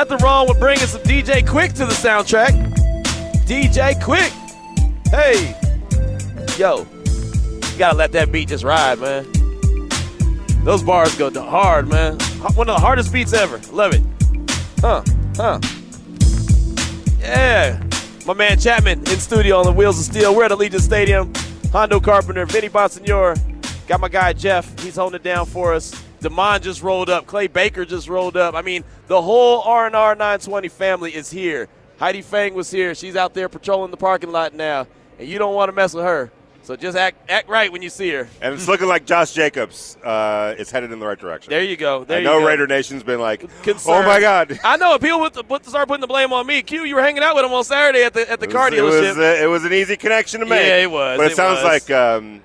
nothing wrong with bringing some DJ Quik to the soundtrack. DJ Quik. Hey. Yo. You gotta let that beat just ride, man. Those bars go hard, man. One of the hardest beats ever. Love it. Huh. Huh. Yeah. My man Chapman in studio on the Wheels of Steel. We're at Allegiant Stadium. Hondo Carpenter, Vinny Bonsignore. Got my guy Jeff. He's holding it down for us. Demond just rolled up. Clay Baker just rolled up. I mean, the whole R&R 920 family is here. Heidi Fang was here. She's out there patrolling the parking lot now, and you don't want to mess with her. So just act act right when you see her. And it's looking like Josh Jacobs uh, is headed in the right direction. There you go. There I you know go. Raider Nation's been like, Concerned. oh my God. I know people would put, start putting the blame on me. Q, you were hanging out with him on Saturday at the at the It car was, it dealership. was, uh, it was an easy connection to make. Yeah, it was. But it, It sounds was. like, um,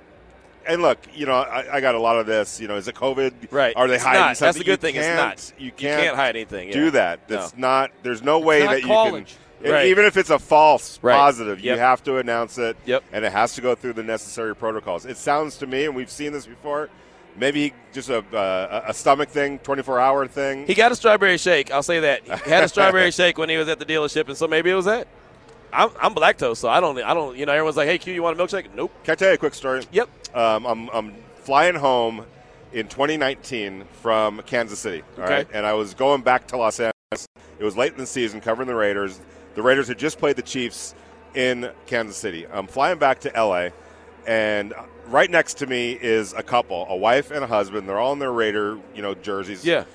and look, you know, I, I got a lot of this. You know, is it COVID? Right. Are they It's hiding not. something? That's the good You thing. It's can't- You You can't, can't hide anything, Do that. That's No. not. There's no way not that you can. Right. Even if it's a false Right. positive, you have to announce it. Yep. And it has to go through the necessary protocols. It sounds to me, and we've seen this before. Maybe just a uh, a stomach thing, 24 hour thing. He got a strawberry shake. I'll say that. He had a strawberry shake when he was at the dealership, and so maybe it was that. I'm, I'm lactose, so I don't. I don't. You know, everyone's like, "Hey, Q, you want a milkshake?" Nope. Can I tell you a quick story? Yep. Um, I'm, I'm flying home in 2019 from Kansas City. all Okay. right? And I was going back to Los Angeles. It was late in the season covering the Raiders. The Raiders had just played the Chiefs in Kansas City. I'm flying back to LA, and right next to me is a couple, a wife and a husband. They're all in their Raider, you know, jerseys. Yeah.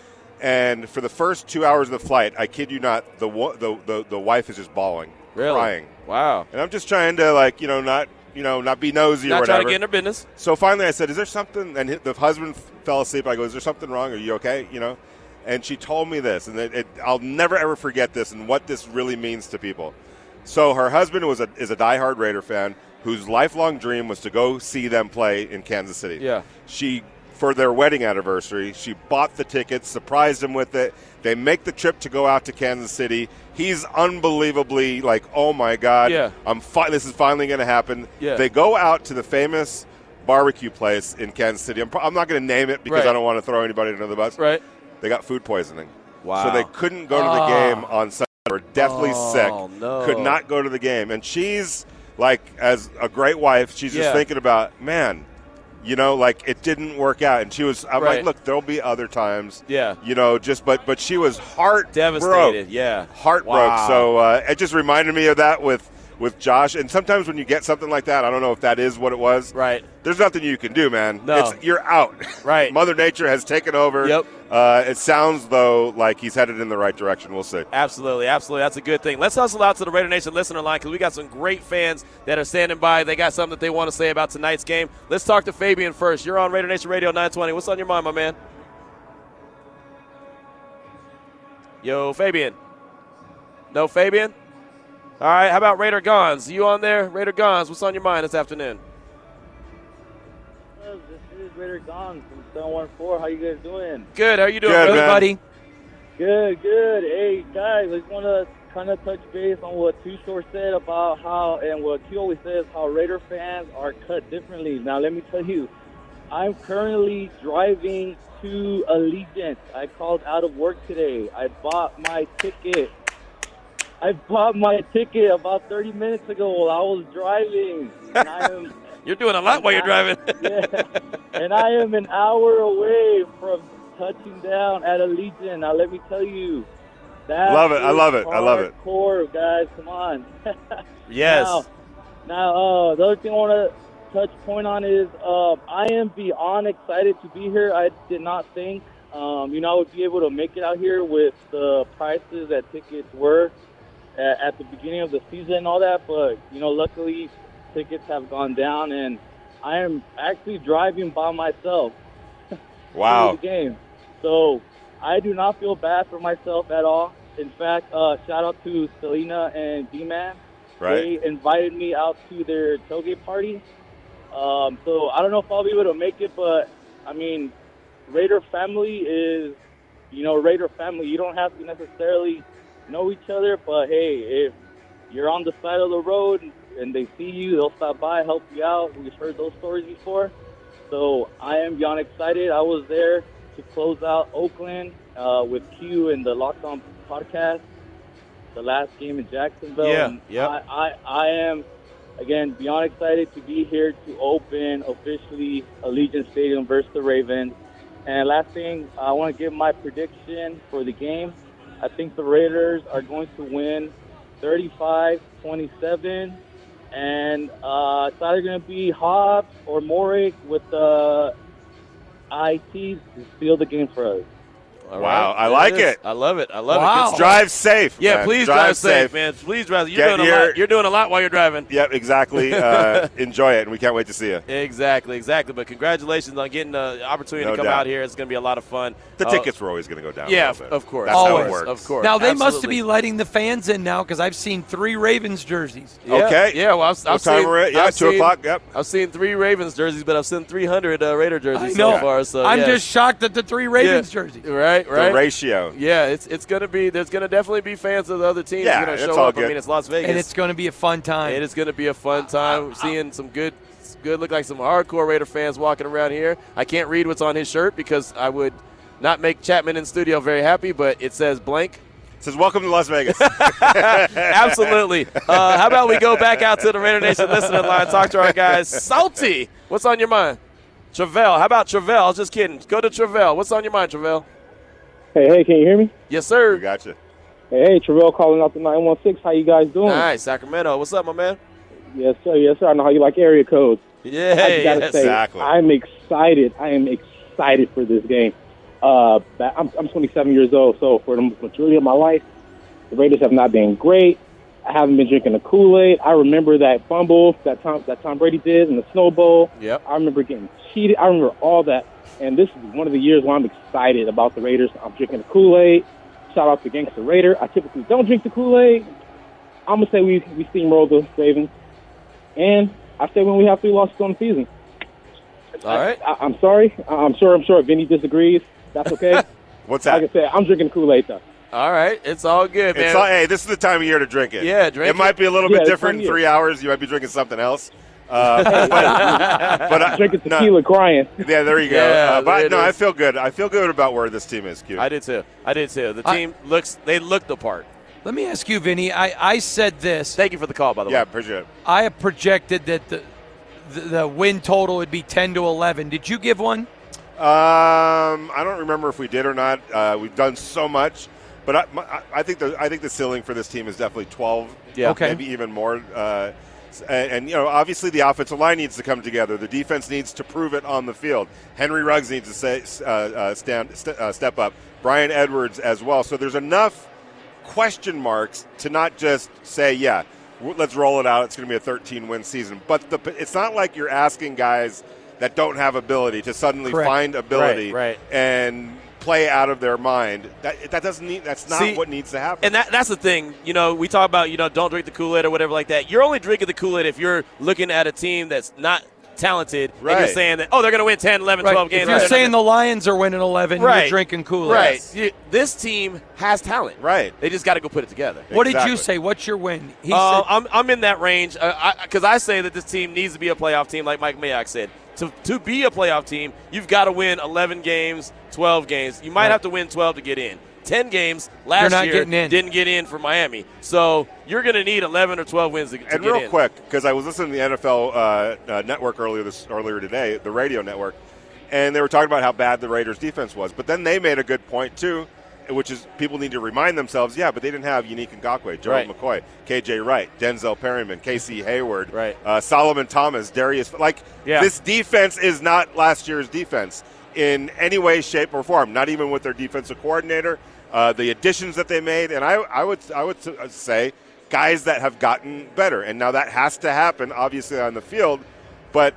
And for the first two hours of the flight, I kid you not, the the the, the wife is just bawling, Really? crying. Wow. And I'm just trying to like, you know, not you know, not be nosy or Not whatever. trying to get in their business. So finally, I said, "Is there something?" And the husband fell asleep. I go, "Is there something wrong? Are you okay?" You know. And she told me this, and it, it, I'll never ever forget this, and what this really means to people. So her husband was a is a diehard Raider fan whose lifelong dream was to go see them play in Kansas City. Yeah. She for their wedding anniversary, she bought the tickets, surprised him with it. They make the trip to go out to Kansas City. He's unbelievably like, "Oh my god, Yeah. I'm fi- this is finally going to happen." Yeah. They go out to the famous barbecue place in Kansas City. I'm, pro- I'm not going to name it because Right. I don't want to throw anybody under the bus. Right. They got food poisoning. Wow. So they couldn't go to the Ah. game on Sunday. They were deathly Oh, sick. no. Could not go to the game. And she's like, as a great wife, she's just thinking about, man, you know, like it didn't work out. And she was, I'm Right. like, look, there'll be other times. Yeah. You know, just, but, but she was heart Devastated. Yeah. heartbroken. Wow. So uh, it just reminded me of that with with Josh. And sometimes when you get something like that, I don't know if that is what it was. Right. There's nothing you can do, man. No. It's, you're out. Right. Mother Nature has taken over. Yep. Uh, it sounds though like he's headed in the right direction. We'll see. Absolutely, absolutely. That's a good thing. Let's hustle out to the Raider Nation listener line because we got some great fans that are standing by. They got something that they want to say about tonight's game. Let's talk to Fabian first. You're on Raider Nation Radio 920. What's on your mind, my man? Yo, Fabian. No, Fabian? All right, how about Raider Gons? You on there? Raider Gons, what's on your mind this afternoon? This is Raider Gone from 714. How you guys doing? Good, how you doing, Good, brother? buddy. Good, good. Hey, guys, I just want to kind of touch base on what Too Short said about how, and what Q always says, how Raider fans are cut differently. Now, let me tell you, I'm currently driving to Allegiant. I called out of work today. I bought my ticket. I bought my ticket about 30 minutes ago while I was driving. And I am You're doing a lot while you're driving. yeah. And I am an hour away from touching down at Allegiant. Now, let me tell you. That Love it. I love it. I love it. Hardcore, guys. Come on. yes. Now, now uh, the other thing I want to touch point on is uh, I am beyond excited to be here. I did not think, um, you know, I would be able to make it out here with the prices that tickets were at, at the beginning of the season and all that. But you know, luckily, tickets have gone down, and I am actually driving by myself Wow. the game. So I do not feel bad for myself at all. In fact, uh, shout out to Selena and D-Man. Right. They invited me out to their tailgate party. Um, so I don't know if I'll be able to make it, but I mean, Raider family is, you know, Raider family. You don't have to necessarily know each other, but hey, if you're on the side of the road and they see you, they'll stop by, help you out. We've heard those stories before. So I am beyond excited. I was there to close out Oakland uh, with Q and the Locked On podcast, the last game in Jacksonville. Yeah, yep. I, I, I am, again, beyond excited to be here to open officially Allegiant Stadium versus the Ravens. And last thing, I want to give my prediction for the game. I think the Raiders are going to win 35-27. And uh, it's either going to be Hobbs or Morick with the ITs to steal the game for us. All Wow, I There like is. it. I love it. I love Wow. it. Good stuff. Drive safe. Yeah, man. please drive, safe, man. Please drive. You're Get doing a lot. You're doing a lot while you're driving. Yep, exactly. Uh, enjoy it, and we can't wait to see you. Exactly, exactly. But congratulations on getting the opportunity No to come doubt. out here. It's going to be a lot of fun. The Uh, tickets were always going to go down. Yeah, little bit. of course. That's how Always, it works. Of course. Now they must be letting the fans in now because I've seen three Ravens jerseys. Yeah, Okay. Yeah, well, I've, I've What time seen, we're at? Yeah, I've two seen- o'clock. Yep. I've seen three Ravens jerseys, but I've seen 300 uh, Raider jerseys so far. So I'm just shocked at the three Ravens jerseys. right, The right. ratio. Yeah, it's it's gonna be. There's gonna definitely be fans of the other teams. Yeah, gonna it's show all up. I mean, it's Las Vegas, And it's going to be a fun time. It is going to be a fun time. Seeing some good, good look like some hardcore Raider fans walking around here. I can't read what's on his shirt because I would not make Chapman in studio very happy. But it says blank. It says welcome to Las Vegas. Absolutely. Uh, how about we go back out to the Raider Nation listening line, talk to our guys. Salty, what's on your mind? Travell, how about Travell? Just kidding. Go to Travell. What's on your mind, Travell? Hey, hey, can you hear me? Yes, sir. we sir. got you. Hey, hey, Travell calling out the 916. How you guys doing? Nice, Sacramento. What's up, my man? Yes, sir. Yes, sir. I know how you like area codes. Yeah, I gotta yes. say, Exactly. I'm excited. I am excited for this game. Uh, I'm, I'm 27 years old, so for the majority of my life, the Raiders have not been great. I haven't been drinking the Kool-Aid. I remember that fumble that Tom that Tom Brady did in the Snow Bowl. Yep. I remember getting cheated. I remember all that. And this is one of the years where I'm excited about the Raiders. I'm drinking the Kool-Aid. Shout out to Gangster Raider. I typically don't drink the Kool-Aid. I'm gonna say we we steamroll the Ravens, and I say when we have three losses on the season. All right. I, I'm sorry. I- I'm sure. I'm sure Vinny disagrees. That's okay. What's that? like I said, I'm drinking Kool-Aid though. All right. It's all good, man. It's all, hey, this is the time of year to drink it. Yeah, drink it. might be a little Yeah, bit different in three hours. You might be drinking something else. Uh, but but uh, Drinking no, tequila, crying. yeah, there you go. Yeah, uh, but it no, I feel good. I feel good about where this team is. Q. I did too. I did too. The I- team looks. They look the part. Let me ask you, Vinny. I, I said this. Thank you for the call, by the yeah, way. Yeah, appreciate it. I have projected that the, the the win total would be 10 to 11. Did you give one? Um, I don't remember if we did or not. Uh, we've done so much, but I, my, I think the I think the ceiling for this team is definitely twelve. Yeah. Okay. maybe even more. Uh, and, and, you know, obviously the offensive line needs to come together. The defense needs to prove it on the field. Henry Ruggs needs to say, uh, uh, stand, st- uh, step up. Bryan Edwards as well. So there's enough question marks to not just say, yeah, w- let's roll it out. It's going to be a 13 win season. But the, it's not like you're asking guys that don't have ability to suddenly Correct. find ability Right, right. and play out of their mind. That that doesn't need. That's not See, what needs to happen. And that, that's the thing. You know, we talk about, you know, don't drink the Kool Aid or whatever like that. You're only drinking the Kool Aid if you're looking at a team that's not talented and Right. you're saying that, oh, they're going to win 10, 11, 12 games. If you're They're saying the Lions are winning 11, Right. you're drinking Kool-Aid. Right. You- This team has talent. Right. They just got to go put it together. What did you say? What's your win? He Uh, said, I'm, I'm in that range because I, 'cause I say that this team needs to be a playoff team, like Mike Mayock said. To, to be a playoff team, you've got to win 11 games, 12 games. You might Right. have to win 12 to get in. 10 games last not year getting in. didn't get in for Miami. So you're going to need 11 or 12 wins to, to and real in. quick, because I was listening to the NFL uh, uh, network earlier this earlier today, the radio network, and they were talking about how bad the Raiders' defense was. But then they made a good point too, which is people need to remind themselves, yeah, but they didn't have Yannick Ngakoue, Gerald Right. McCoy, KJ Wright, Denzel Perryman, Casey Hayward, Right. uh, Solomon Thomas, Darius. Like Yeah. this defense is not last year's defense in any way, shape, or form. Not even with their defensive coordinator. Uh, the additions that they made, and I, I would, I would uh, say, guys that have gotten better. And now that has to happen, obviously, on the field, but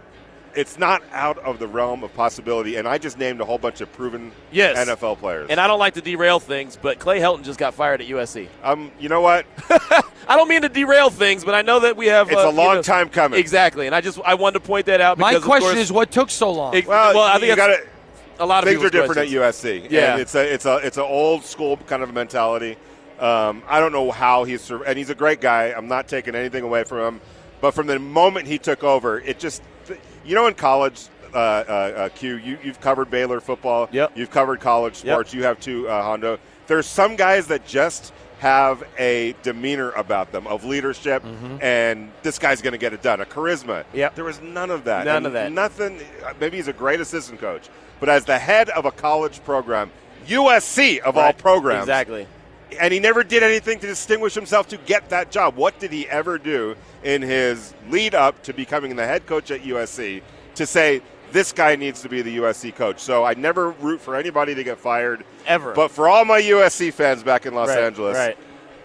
it's not out of the realm of possibility. And I just named a whole bunch of proven Yes. NFL players. And I don't like to derail things, but Clay Helton just got fired at USC. um, you know what? I don't mean to derail things, but I know that we have. It's uh, a you long know- time coming. Exactly, and I just I wanted to point that out. my because, of question course, is, what took so long? it- Well, well, I think you got to. a lot of things are different questions. at USC. Yeah. and it's a it's a it's an old school kind of a mentality. Um, I don't know how he's sur- and he's a great guy. I'm not taking anything away from him, but from the moment he took over, it just you know in college. Uh, uh, uh, Q, you, you've covered Baylor football. Yep. You've covered college sports. You have too, uh, Hondo. there's some guys that just have a demeanor about them of leadership, and this guy's going to get it done. A charisma. Mm-hmm. Yep. There was none of that. None And of that. Nothing. Maybe he's a great assistant coach, but as the head of a college program, USC of all programs, Exactly. And he never did anything to distinguish himself to get that job. What did he ever do in his lead up to becoming the head coach at USC to say this guy needs to be the USC coach? So I never root for anybody to get fired Ever. But for all my USC fans back in Los Right, Angeles, right.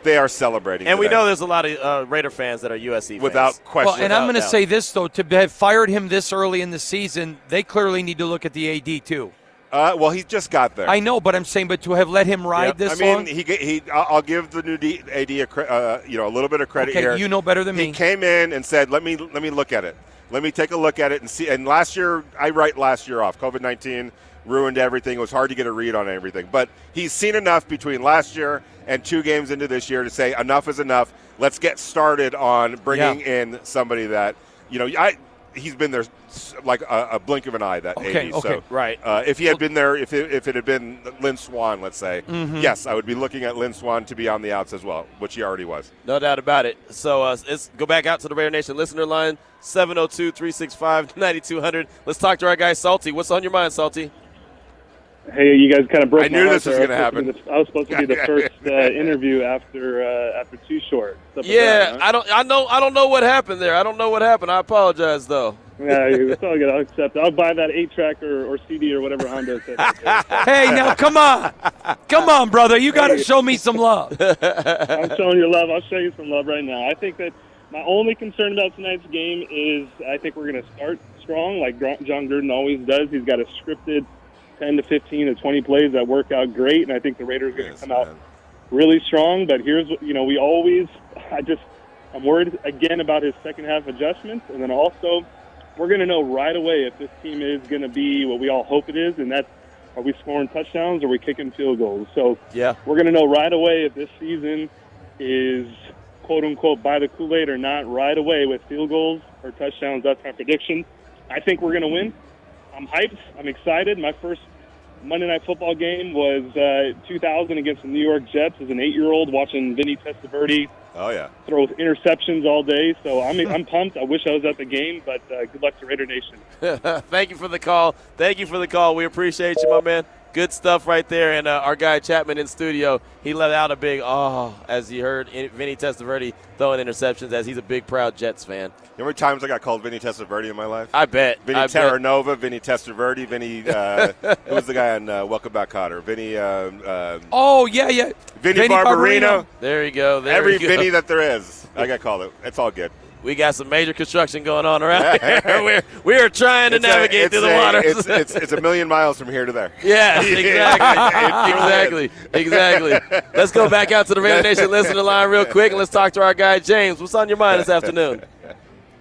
they are celebrating. And we know there's a lot of uh, Raider fans that are USC fans. without question. Well, and I'm going to say this though: to have fired him this early in the season, they clearly need to look at the AD too. Uh, well, he just got there. I know, but I'm saying, but to have let him ride Yep. this I mean, long, he he. I'll give the new D, AD a uh, you know a little bit of credit okay, here. you know better than he me. He came in and said, "Let me let me look at it. Let me take a look at it and see." And last year, I write last year off. COVID nineteen ruined everything. It was hard to get a read on everything. But he's seen enough between last year and two games into this year to say enough is enough. Let's get started on bringing in somebody that you know. I he's been there s- like a, a blink of an eye. That Okay, AD. okay. So Right. uh, if he had been there, if it, if it had been Lynn Swann, let's say, Mm-hmm. yes, I would be looking at Lynn Swann to be on the outs as well, which he already was. No doubt about it. So uh, let's go back out to the Raider Nation listener line 702 365 9200. Let's talk to our guy, Salty. What's on your mind, Salty? Hey, you guys kind of broke I knew heart this was gonna I supposed to be the- I was supposed to be the first uh, interview after uh, after Too Short. Stuff like Yeah, that, huh? I don't. I know. I don't know what happened there. I don't know what happened. I apologize, though. Yeah, it's all good. I'll accept. I'll buy that eight track or, or CD or whatever Honda says. hey, now come on, come on, brother, you got to show me some love. I'm showing you love. I'll show you some love right now. I think that my only concern about tonight's game is I think we're going to start strong, like Jon Gruden always does. He's got a scripted 10 to 15 to 20 plays that work out great, and I think the Raiders are going to Yes, come out really strong. But here's what you know, we always, I just, I'm worried again about his second half adjustments, and then also we're going to know right away if this team is going to be what we all hope it is, and that's are we scoring touchdowns or are we kicking field goals? So Yeah. we're going to know right away if this season is quote unquote by the Kool Aid or not right away with field goals or touchdowns. That's my prediction. I think we're going to win. I'm hyped. I'm excited. My first Monday Night Football game was uh, 2000 against the New York Jets as an eight-year-old watching Vinny Testaverde Oh yeah. throw interceptions all day. So I'm I'm pumped. I wish I was at the game, but uh, good luck to Raider Nation. Thank you for the call. Thank you for the call. We appreciate you, my man. Good stuff right there. And uh, our guy Chapman in studio, he let out a big oh as he heard Vinny Testaverde throwing interceptions as he's a big proud Jets fan. You know how many times I got called Vinny Testaverde in my life? I bet. Vinny I bet. Terranova, Vinny Testaverde, Vinny. Uh, who was the guy on uh, Welcome Back, Kotter? Vinny. Uh, uh, Oh yeah, yeah. Vinny, Barbarino. There you go. There Every you go. Vinny that there is, I got called it. It's all good. We got some major construction going on around here. we're, we're trying to It's navigate it's through the a- waters. It's, it's, it's a million miles from here to there. Yes, Yeah. exactly. exactly. Exactly. Let's go back out to the Raider Nation listener line real quick and let's talk to our guy James. What's on your mind this afternoon?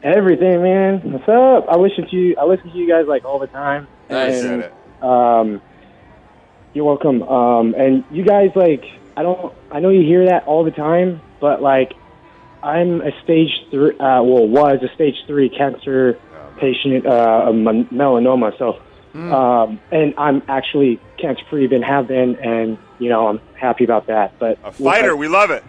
Everything, man. What's up? I listen to you. I listen to you guys like all the time. Nice. And, it. um, you're welcome. Um, and you guys like, I don't. I know you hear that all the time, but like, I'm a stage three. Uh, well, was a stage three cancer patient, uh, melanoma. So, um, and I'm actually cancer free. Been have been, and you know, I'm happy about that. But A fighter, we love it.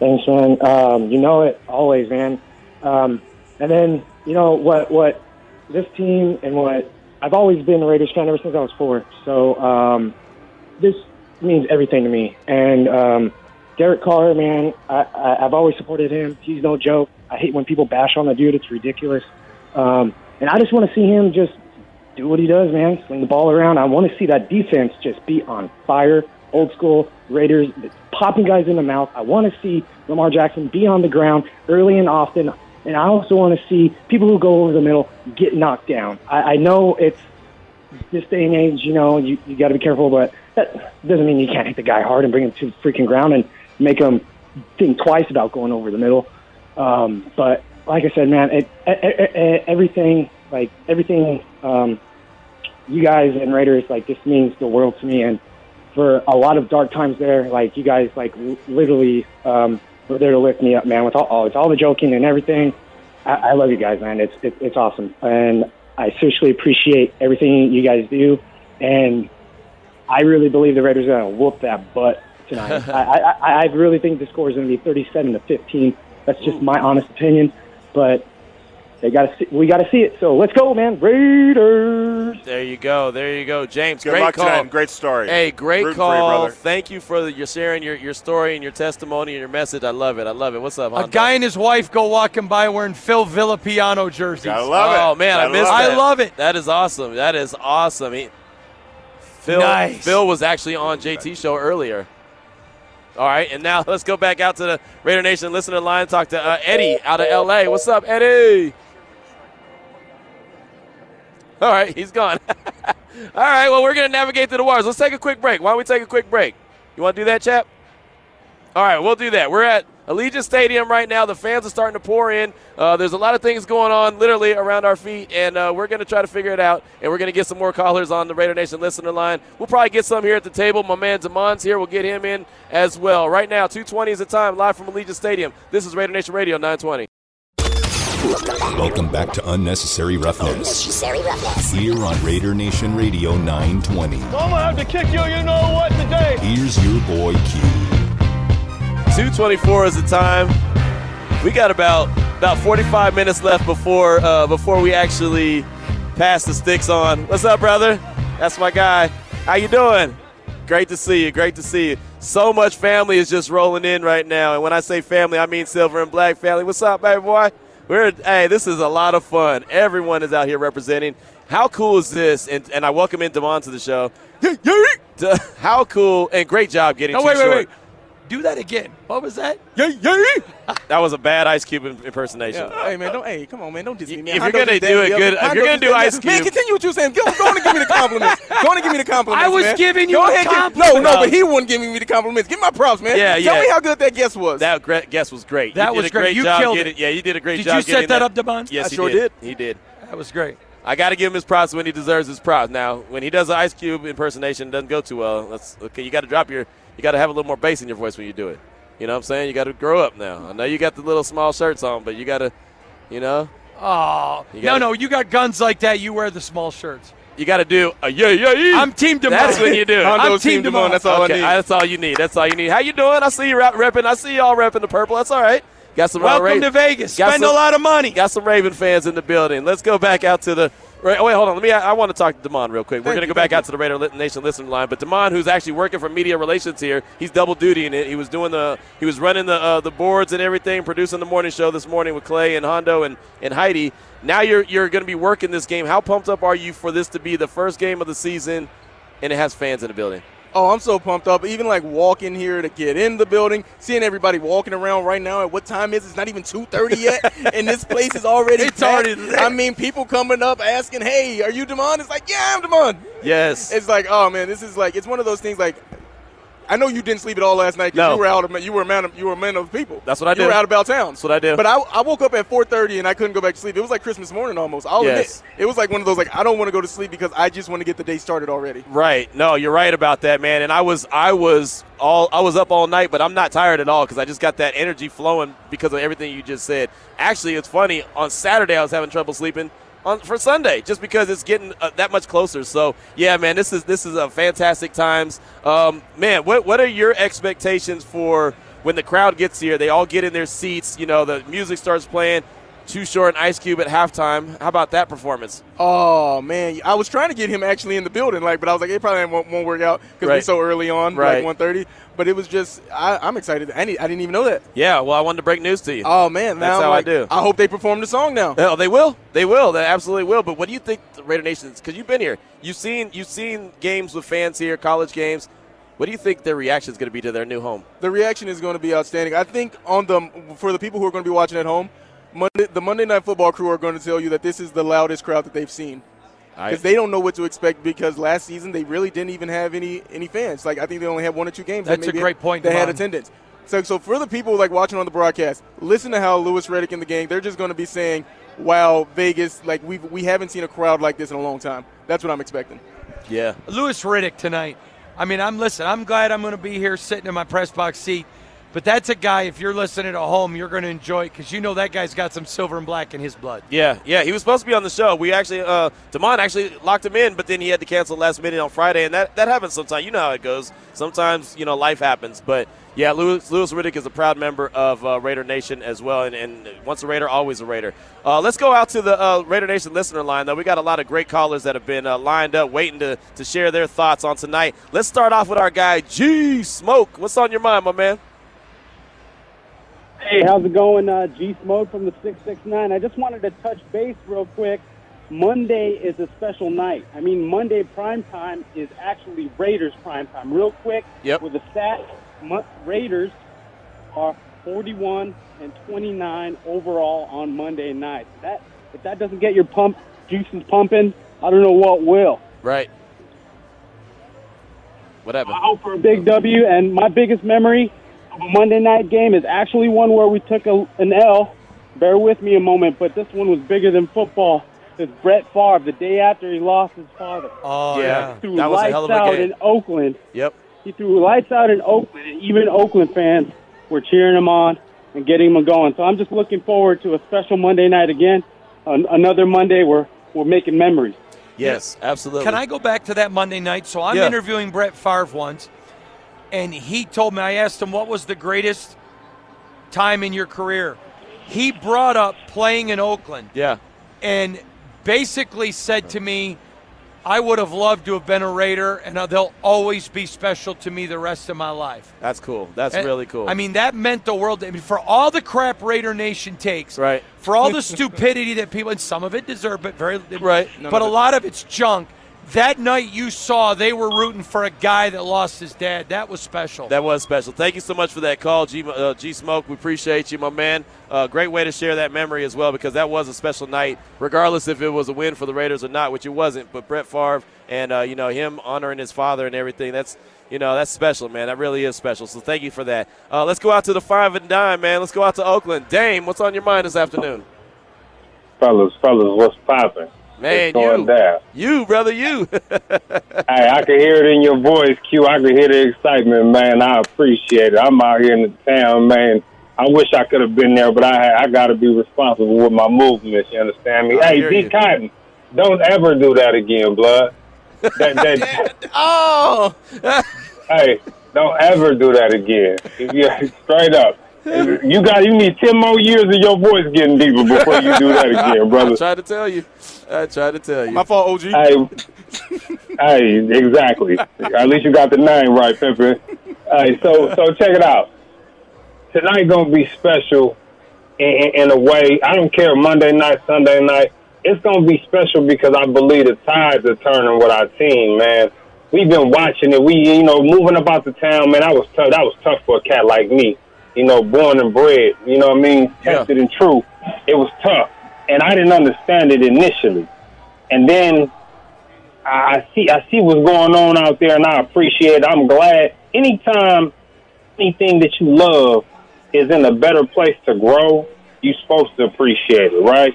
Thanks, man. Um, you know it always, man. Um, and then you know what? What this team and what I've always been a Raiders fan ever since I was four. So um, this means everything to me. And um, Derek Carr, man, I, I, I've always supported him. He's no joke. I hate when people bash on the dude. It's ridiculous. Um, and I just want to see him just do what he does, man. Sling the ball around. I want to see that defense just be on fire. Old school Raiders popping guys in the mouth. I want to see Lamar Jackson be on the ground early and often. And I also want to see people who go over the middle get knocked down. I, I know it's this day and age, you know, you, you got to be careful, but that doesn't mean you can't hit the guy hard and bring him to the freaking ground and make them think twice about going over the middle. Um, but like I said, man, it, e- e- everything, like everything, um, you guys and Raiders, like this means the world to me. And for a lot of dark times there, like you guys, like l- literally, um, were there to lift me up, man. With all, all, all the joking and everything, I, I love you guys, man. It's it, it's awesome, and I seriously appreciate everything you guys do. And I really believe the Raiders are gonna whoop that butt tonight. I, I, I really think the score is going to be 37 to 15. That's just my honest opinion, but they got to we got to see it. So let's go, man, Raiders! There you go. There you go, James. Good great luck call. tonight. Great story. Hey, great Rooting for you, call. brother. Thank you for the, your sharing your, your story and your testimony and your message. I love it. I love it. What's up, A guy and his wife go walking by wearing Phil Villapiano jerseys. Gotta love it. Oh man, I Gotta missed love that. I love it. That is awesome. That is awesome. He, Phil, Nice. Phil was actually on JT show earlier. All right, and now let's go back out to the Raider Nation listener line. Talk to uh, Eddie out of LA. What's up, Eddie? All right, he's gone. All right, well, we're going to navigate through the waters. Let's take a quick break. Why don't we take a quick break? You want to do that, chap? All right, we'll do that. We're at Allegiant Stadium right now. The fans are starting to pour in. Uh, there's a lot of things going on literally around our feet, and uh, we're going to try to figure it out. And we're going to get some more callers on the Raider Nation listener line. We'll probably get some here at the table. My man Damon's here. We'll get him in as well. Right now, 220 is the time, live from Allegiant Stadium. This is Raider Nation Radio 920. Welcome back to Unnecessary Roughness Unnecessary roughness. here on Raider Nation Radio 920. I'm gonna have to kick you, you know what, today. Here's your boy Q. 224 is the time. We got about about 45 minutes left before uh, before we actually pass the sticks on. What's up, brother? That's my guy. How you doing? Great to see you. Great to see you. So much family is just rolling in right now, and when I say family, I mean silver and black family. What's up, baby boy? We're hey, this is a lot of fun. Everyone is out here representing. How cool is this? And, and I welcome in Devon to the show. How cool and great job getting. No, wait, wait, wait. Do that again. What was that? Yay! That was a bad Ice Cube impersonation. Yeah. Hey man, don't. Hey, come on, man, don't diss me, man. If you're gonna do dapped it good- if you're gonna do dapped Ice up. man, Cube- continue what you're saying. Go, go on and give me the compliments. go on and give me the compliments. I was man. giving you go a ahead, give- No, no, but he wasn't giving me the compliments. Give my props, man. Yeah, yeah. Tell me how good that guess was. That gre- guess was great. That you did was a great. great. You job killed getting- it. Yeah, you did a great Did job. Did you set getting that up, Devon? Yes, I sure did. did. He did. That was great. I got to give him his props when he deserves his props. Now, when he does the Ice Cube impersonation, doesn't go too well. That's okay. You got to drop your. You got to have a little more bass in your voice when you do it. You know what I'm saying? You got to grow up now. I know you got the little small shirts on, but you got to, you know, Oh You no, gotta- no, you got guns like that. You wear the small shirts. you got to do a yeah, yeah, yeah. I'm Team Demone. That's when you do it. I'm Hondo's Team Team Demone. Demone. That's all okay, I need. that's all you need. That's all you need. How you doing? I see you rap, repping. I see y'all repping the purple. That's all right. Got some uh, Welcome Ra- to Vegas. got Spend some- a lot of money. Got some Raven fans in the building. Let's go back out to the. Right, oh, wait, hold on. Let me. I, I want to talk to Damon real quick. We're going to go back thank out to the Raider Nation listening line. But Damon, who's actually working for media relations here, he's double dutying it. He was doing the. He was running the uh, the boards and everything, producing the morning show this morning with Clay and Hondo and, and Heidi. Now you're you're going to be working this game. How pumped up are you for this to be the first game of the season, and it has fans in the building? Oh, I'm so pumped up. Even like walking here to get in the building, seeing everybody walking around right now at what time is it? It's not even 2:30 yet, and this place is already It's packed. already lit. I mean, people coming up asking, "Hey, are you Demond?" It's like, "Yeah, I'm Demond." Yes. It's like, oh man, this is like it's one of those things. Like, I know you didn't sleep at all last night because No. you were out of you were a man of, you were a man of people. That's what I did. You were out about town. That's what I did. But I, I woke up at 4:30 and I couldn't go back to sleep. It was like Christmas morning almost. I'll Yes. admit, it was like one of those like I don't want to go to sleep because I just want to get the day started already. Right. No, you're right about that, man. And I was I was all I was up all night, but I'm not tired at all because I just got that energy flowing because of everything you just said. Actually, it's funny. On Saturday, I was having trouble sleeping. On, for Sunday, just because it's getting uh, that much closer. So yeah, man, this is this is a fantastic times. Um, man, what what are your expectations for when the crowd gets here? They all get in their seats. You know, the music starts playing. Too short and Ice Cube at halftime. How about that performance? Oh man, I was trying to get him actually in the building, like, but I was like, it probably won't, won't work out because we're so early on, Right. like 1:30. But it was just, I, I'm excited. I, didn't- I didn't even know that. Yeah, well, I wanted to break news to you. Oh man, That's I'm how I do. I hope they perform the song now. Oh, they will. They will. They absolutely will. But what do you think the Raider Nation's? Because you've been here, you've seen you've seen games with fans here, college games. What do you think their reaction is going to be to their new home? The reaction is going to be outstanding. I think on the for the people who are going to be watching at home, Monday, the Monday Night Football crew are going to tell you that this is the loudest crowd that they've seen. because they don't know what to expect. Because last season they really didn't even have any any fans. Like I think they only had one or two games. that That's a great point, They had attendance. So so for the people like watching on the broadcast, listen to how Louis Riddick and the gang. They're just going to be saying, "Wow, Vegas! Like we we haven't seen a crowd like this in a long time." That's what I'm expecting. Yeah. Louis Riddick tonight. I mean, I'm listen. I'm glad I'm going to be here sitting in my press box seat. But that's a guy, if you're listening at home, you're going to enjoy it because you know that guy's got some silver and black in his blood. Yeah, yeah, he was supposed to be on the show. We actually, uh, Damon actually locked him in, but then he had to cancel last minute on Friday, and that, that happens sometimes. You know how it goes. Sometimes, you know, life happens. But yeah, Louis, Louis Riddick is a proud member of uh, Raider Nation as well, and, and once a Raider, always a Raider. Uh, let's go out to the uh, Raider Nation listener line, though. We got a lot of great callers that have been uh, lined up, waiting to, to share their thoughts on tonight. Let's start off with our guy, G Smoke. What's on your mind, my man? Hey, how's it going? Uh, G Smoke from the 669. I just wanted to touch base real quick. Monday is a special night. I mean, Monday prime time is actually Raiders prime time. Real quick, Yep. with the stats, Mo- Raiders are 41 and 29 overall on Monday night. That if that doesn't get your pump juices pumping, I don't know what will. Right. What happened? I hope for a big W. And my biggest memory a Monday night game is actually one where we took a, an L. Bear with me a moment, but this one was bigger than football. It's Brett Favre the day after he lost his father. Oh, Yeah. He threw That was a lights hell of a out game. in Oakland. Yep. He threw lights out in Oakland, and even Oakland fans were cheering him on and getting him going. So I'm just looking forward to a special Monday night again. An- another Monday where we're making memories. Yes, absolutely. Can I go back to that Monday night? So I'm Yeah. interviewing Brett Favre once, and he told me, I asked him, what was the greatest time in your career? He brought up playing in Oakland Yeah. and basically said to me, I would have loved to have been a Raider, and they'll always be special to me the rest of my life. That's cool. That's And- really cool. I mean, that meant the world. I mean, for all the crap Raider Nation takes, Right. For all the stupidity that people, and some of it deserve, but very Right. But a lot of it's junk. That night you saw they were rooting for a guy that lost his dad. That was special. That was special. Thank you so much for that call, G, uh, G Smoke. We appreciate you, my man. Uh, great way to share that memory as well because that was a special night, regardless if it was a win for the Raiders or not, which it wasn't. But Brett Favre and uh, you know him honoring his father and everything. That's you know that's special, man. That really is special. So thank you for that. Uh, let's go out to the five and dime, man. Let's go out to Oakland. Dame, what's on your mind this afternoon? fellas, fellas, what's popping? Man, you, down? you, brother, you. Hey, I can hear it in your voice, Q. I can hear the excitement, man. I appreciate it. I'm out here in the town, man. I wish I could have been there, but I I got to be responsible with my movements. You understand me? I hey, D. you. Cotton, don't ever do that again, blood. That, that, oh, hey, don't ever do that again. If you straight up, you got you need ten more years of your voice getting deeper before you do that again, brother. I brother. tried to tell you. I tried to tell you. My fault, OG. Hey, hey, exactly. At least you got the name right, Pimpin. Hey, so so check it out. Tonight gonna be special in, in, in a way. I don't care Monday night, Sunday night. It's gonna be special because I believe the tides are turning with our team, man. We've been watching it. We, you know, moving about the town, man. That was tough. That was tough for a cat like me. You know, born and bred. You know what I mean? Yeah. Tested and true. It was tough, and I didn't understand it initially. And then I see I see what's going on out there, and I appreciate. it. I'm glad. Anytime anything that you love is in a better place to grow, you're supposed to appreciate it, right?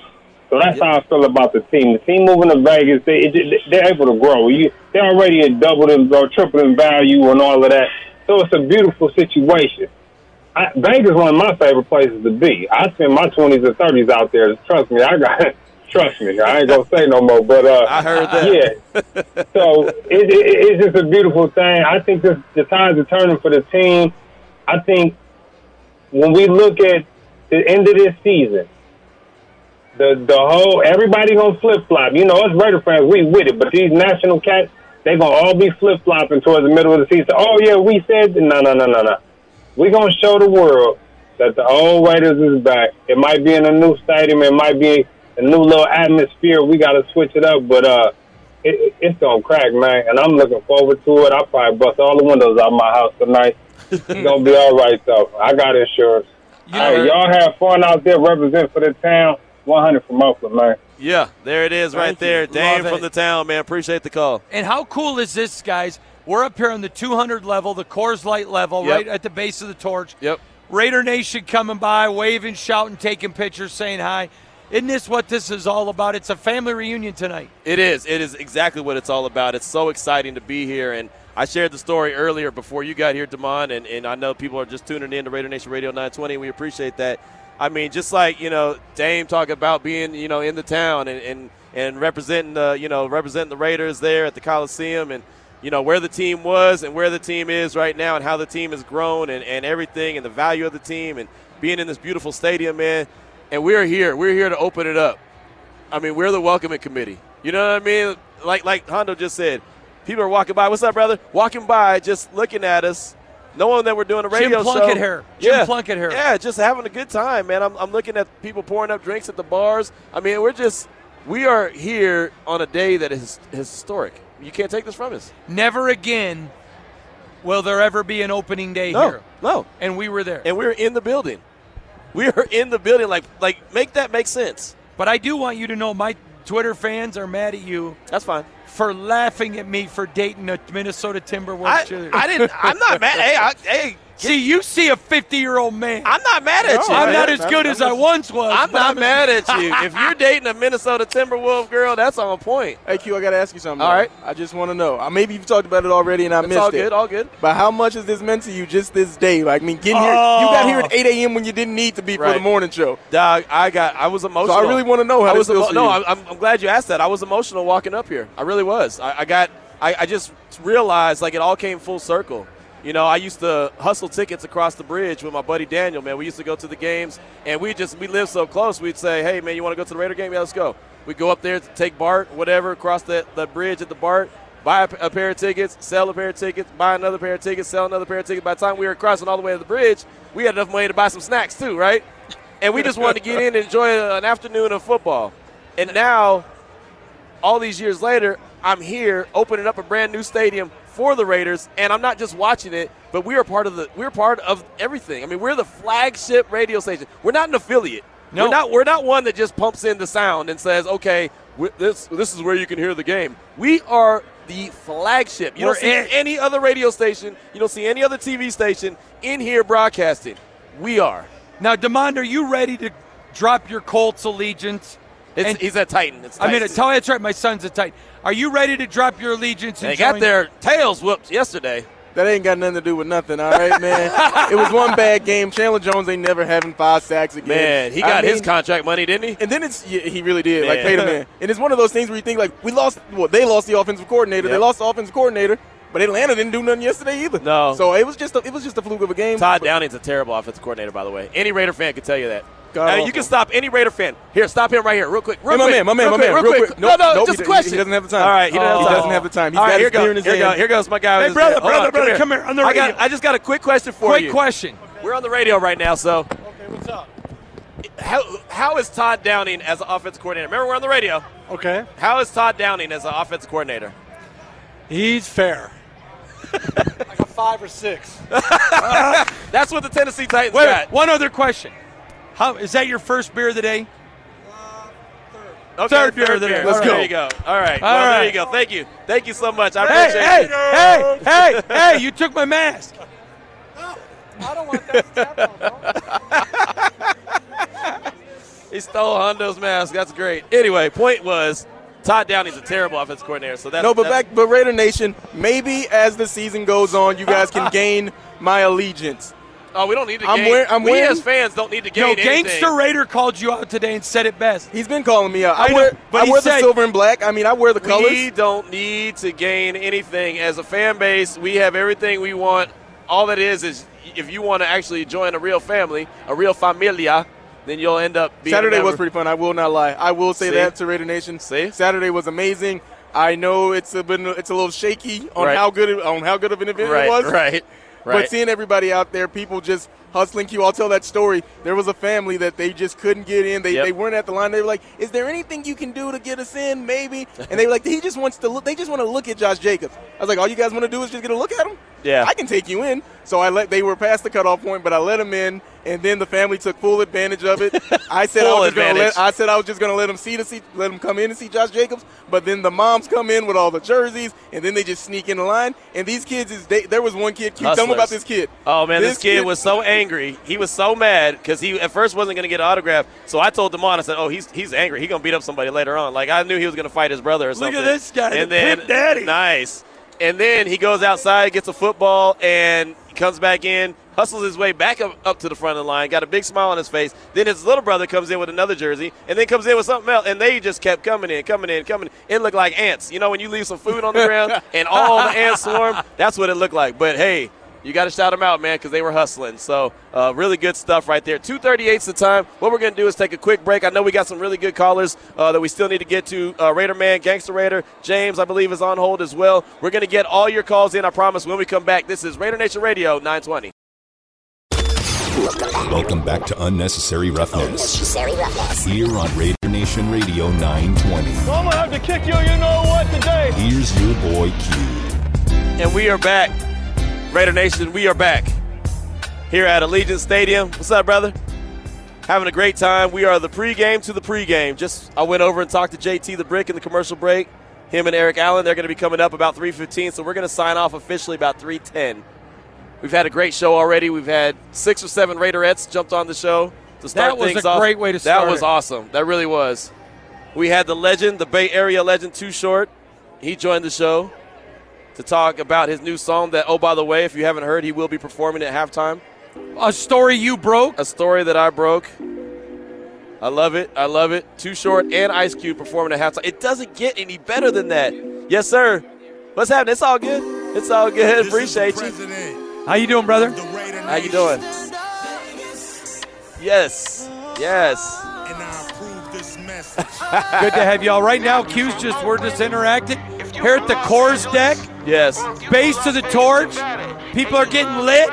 So that's how I feel about the team. The team moving to Vegas, they they're able to grow. You, they're already in double in or triple in value and all of that. So it's a beautiful situation. I, Vegas is one of my favorite places to be. I spent my twenties and thirties out there. Trust me, I got. Trust me, I ain't gonna say no more. But uh, I heard that. Yeah. so it, it, it's just a beautiful thing. I think this, the tides are turning for the team. I think when we look at the end of this season, the the whole everybody gonna flip flop. You know, us Raider fans, we with it, but these national cats, they gonna all be flip flopping towards the middle of the season. Oh yeah, we said no, no, no, no, no. We gonna show the world that the old Raiders is back. It might be in a new stadium, it might be a new little atmosphere. We gotta switch it up, but uh, it, it, it's gonna crack, man. And I'm looking forward to it. I'll probably bust all the windows out of my house tonight. it's gonna be all right though. I got insurance. hey, y'all have fun out there representing for the town. 100 from Oakland, man. Yeah, there it is right Thank there. you. Dame Love from it. the town, man. Appreciate the call. And how cool is this, guys? We're up here on the 200 level, the Coors Light level, Yep. right at the base of the torch. Yep. Raider Nation coming by, waving, shouting, taking pictures, saying hi. Isn't this what this is all about? It's a family reunion tonight. It is. It is exactly what it's all about. It's so exciting to be here, and I shared the story earlier before you got here, Damon, and, and I know people are just tuning in to Raider Nation Radio 920. We appreciate that. I mean, just like you know, Dame talking about being you know in the town and and, and representing the you know representing the Raiders there at the Coliseum and you know where the team was and where the team is right now and how the team has grown and, and everything and the value of the team and being in this beautiful stadium, man. And we're here. We're here to open it up. I mean, we're the welcoming committee. You know what I mean? Like like Hondo just said, people are walking by. What's up, brother? Walking by, just looking at us, knowing that we're doing a radio Jim Plunkett show. here. Jim yeah. Plunkett here. Yeah, just having a good time, man. I'm, I'm looking at people pouring up drinks at the bars. I mean, we're just we are here on a day that is historic. You can't take this from us. Never again will there ever be an opening day No, here. no. And we were there. And we were in the building. We are in the building. Like like make that make sense. But I do want you to know my Twitter fans are mad at you. That's fine. For laughing at me for dating a Minnesota Timberwolves I, cheerleader. I didn't. I'm not mad. Hey, I, hey. See, you see a 50 year old man. I'm not mad at you. I'm not as good as I once was. I'm but not mad at you. If you're dating a Minnesota Timberwolf girl, that's on point. Hey, Q, I got to ask you something. All right. I just want to know. Maybe you've talked about it already and I missed it. It's missed all it. good. All good. But how much has this meant to you just this day? Like, I mean, getting here, you got here at 8 a.m. when you didn't need to be for the morning show. Dog, I got. I was emotional. So I really want to know how I this was feels emo- for no. I'm, I'm glad you asked that. I was emotional walking up here. I really was. I, I got. I, I just realized like it all came full circle. You know, I used to hustle tickets across the bridge with my buddy Daniel. Man, we used to go to the games, and we just we lived so close. We'd say, "Hey, man, you want to go to the Raider game? Yeah, let's go." We go up there take Bart, whatever, across the, the bridge at the Bart, buy a pair of tickets, sell a pair of tickets, buy another pair of tickets, sell another pair of tickets. By the time we were crossing all the way to the bridge, we had enough money to buy some snacks too, right? And we just wanted to get in and enjoy an afternoon of football. And now, all these years later, I'm here opening up a brand new stadium for the Raiders, and I'm not just watching it, but we are part of the we're part of everything. I mean, we're the flagship radio station. We're not an affiliate. No. We're not we're not one that just pumps in the sound and says, "Okay, this this is where you can hear the game." We are the flagship. You We're don't see any other radio station, you don't see any other TV station in here broadcasting. We are. Now, Demond, are you ready to drop your Colts allegiance? It's, And- he's a Titan. It's I mean, Titan. tell that's right. My son's a Titan. Are you ready to drop your allegiance? and They got join- their tails whooped yesterday. That ain't got nothing to do with nothing, all right, man. it was one bad game. Chandler Jones ain't never having five sacks again. Man, he I got his mean, contract money, didn't he? And then it's yeah, he really did. Like paid a man. And it's one of those things where you think like we lost. Well, they lost the offensive coordinator. They lost the offensive coordinator. But Atlanta didn't do nothing yesterday either. No. So it was just a, it was just a fluke of a game. Todd Downing's a terrible offensive coordinator, by the way. Any Raider fan can tell you that. God Now, awful. you can stop any Raider fan. Here, stop him right here, real quick. Real Hey, my quick, man, my man, my quick, man, real real quick. quick. No, Nope, no, nope, just a question. he doesn't have the time. All right, he doesn't, He have, the doesn't time. have the time. He's All got here, beer go, in his here. Go, here goes my guy. Hey, with brother, hold brother, on, brother, here. come here, on the I got, radio. I just got a quick question for Quick you. Quick question. We're on the radio right now, so Okay, what's up? how, how is Todd Downing as an offensive coordinator? Remember, we're on the radio. Okay. How is Todd Downing as an offensive coordinator? He's fair. like a five or six. That's what the Tennessee Titans Wait, got. one other question. How is that your first beer of the day? Uh, okay, Third beer of the day. Let's All go. There you go. All right. All well, there you go. Thank you. Thank you so much. I Hey, appreciate hey, it. hey, hey, hey! You took my mask. I don't want that to happen. He stole Hondo's mask. That's great. Anyway, point was Todd Downing's a terrible offense coordinator. So that's No, but that's- back, but Raider Nation. Maybe as the season goes on, you guys can gain my allegiance. Oh, we don't need to I'm gain. wear- I'm we wearing- as fans don't need to Yo, gain anything. No, gangster Raider called you out today and said it best. He's been calling me out. I, I know, wear, but I he wear the silver and black. I mean, I wear the colors. We don't need to gain anything as a fan base. We have everything we want. All that is is if you want to actually join a real family, a real familia, then you'll end up being. a Saturday was pretty fun. I will not lie. I will say See? that to Raider Nation. See? Saturday was amazing. I know it's a bit, it's a little shaky on Right. how good it- on how good of an event Right, it was. right, But seeing everybody out there, people just hustling Q. I'll tell that story. There was a family that they just couldn't get in. They, Yep. they weren't at the line. They were like, "Is there anything you can do to get us in? Maybe." And they were like, "He just wants to look. They just want to look at Josh Jacobs." I was like, "All you guys want to do is just get a look at him." Yeah. I can take you in. So I let they were past the cutoff point, but I let them in, and then the family took full advantage of it. I said I was just gonna advantage. let I said I was just gonna let them see the see, let them come in and see Josh Jacobs. But then the moms come in with all the jerseys, and then they just sneak in the line. And these kids is they, there was one kid. Q, tell me about this kid. Oh man, this, kid, kid- was so angry. He was so mad because he at first wasn't going to get an autograph. So I told Demond, I said, "Oh, he's he's angry. He's going to beat up somebody later on." Like I knew he was going to fight his brother or Look at this guy, And the then daddy. nice. and then he goes outside, gets a football, and comes back in, hustles his way back up, up to the front of the line, got a big smile on his face. Then his little brother comes in with another jersey, and then comes in with something else, and they just kept coming in, coming in, coming in. It looked like ants. You know, when you leave some food on the ground and all the ants swarm, that's what it looked like. But hey, you got to shout them out, man, because they were hustling. So, uh, really good stuff right there. 238's the time. What we're going to do is take a quick break. I know we got some really good callers uh, that we still need to get to. Uh, Raider Man, Gangster Raider, James, I believe, is on hold as well. We're going to get all your calls in, I promise, when we come back. This is Raider Nation Radio 920. Welcome back to Unnecessary Roughness. Here on Raider Nation Radio 920. I'm gonna have to kick you, you know what, today. Here's your boy Q. And we are back. Raider Nation, we are back here at Allegiant Stadium. What's up, brother? Having a great time. We are the pregame to the pregame. Just I went over and talked to JT the Brick in the commercial break. Him and Eric Allen, they're going to be coming up about 3:15, so we're going to sign off officially about 3:10. We've had a great show already. We've had six or seven Raiderettes jumped on the show to start things off. That was things a off. great way to start. That was it. awesome. That really was. We had the legend, the Bay Area legend, Too Short. He joined the show to talk about his new song. That, oh, by the way, if you haven't heard, he will be performing at halftime. A story you broke. A story that I broke. I love it. I love it. Too Short and Ice Cube performing at halftime. It doesn't get any better than that. Yes, sir. What's happening? It's all good. It's all good. Appreciate you. How you doing, brother? How you doing? Yes. Yes. Good to have y'all. Right now, Q's just we're just interacting here at the Coors deck. Yes. Base to the torch. People are getting lit.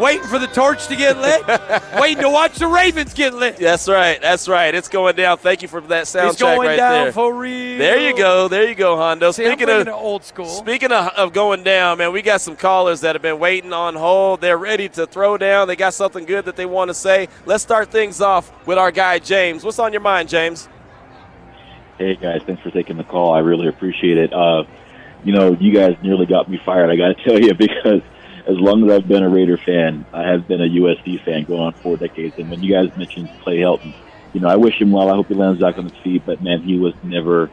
Waiting for the torch to get lit. waiting to watch the Ravens get lit. That's right. That's right. It's going down. Thank you for that sound It's check going right down there. for real. There you go. There you go, Hondo. See, I'm speaking of old school. Speaking of, of going down, man, we got some callers that have been waiting on hold. They're ready to throw down. They got something good that they want to say. Let's start things off with our guy James. What's on your mind, James? Hey guys, thanks for taking the call. I really appreciate it. Uh, you know, you guys nearly got me fired. I got to tell you because as long as I've been a Raider fan, I have been a USC fan going on four decades. And when you guys mentioned Clay Helton, you know, I wish him well. I hope he lands back on his feet. But man, he was never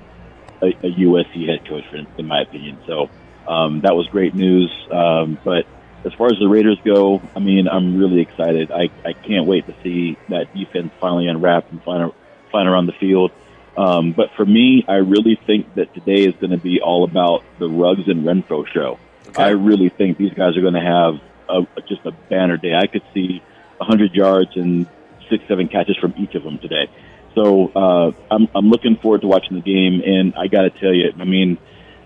a, a USC head coach, in, in my opinion. So um, that was great news. Um, but as far as the Raiders go, I mean, I'm really excited. I, I can't wait to see that defense finally unwrapped and flying, flying around the field. Um, but for me, I really think that today is going to be all about the Ruggs and Renfrow show. I really think these guys are going to have a, just a banner day. I could see 100 yards and six, seven catches from each of them today. So uh, I'm, I'm looking forward to watching the game. And I got to tell you, I mean,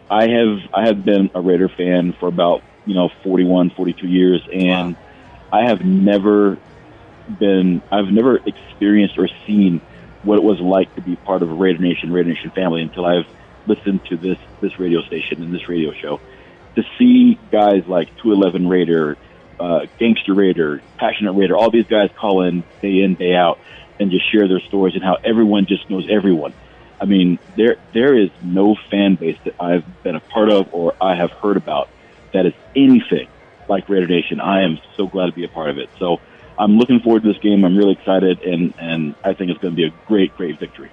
I have I have been a Raider fan for about you know 41, 42 years, and I have never been I've never experienced or seen what it was like to be part of a Raider Nation, Raider Nation family until I've listened to this this radio station and this radio show. To see guys like 211 Raider, uh, Gangster Raider, Passionate Raider, all these guys call in day in day out and just share their stories and how everyone just knows everyone. I mean, there there is no fan base that I've been a part of or I have heard about that is anything like Raider Nation. I am so glad to be a part of it. So I'm looking forward to this game. I'm really excited, and and I think it's going to be a great, great victory.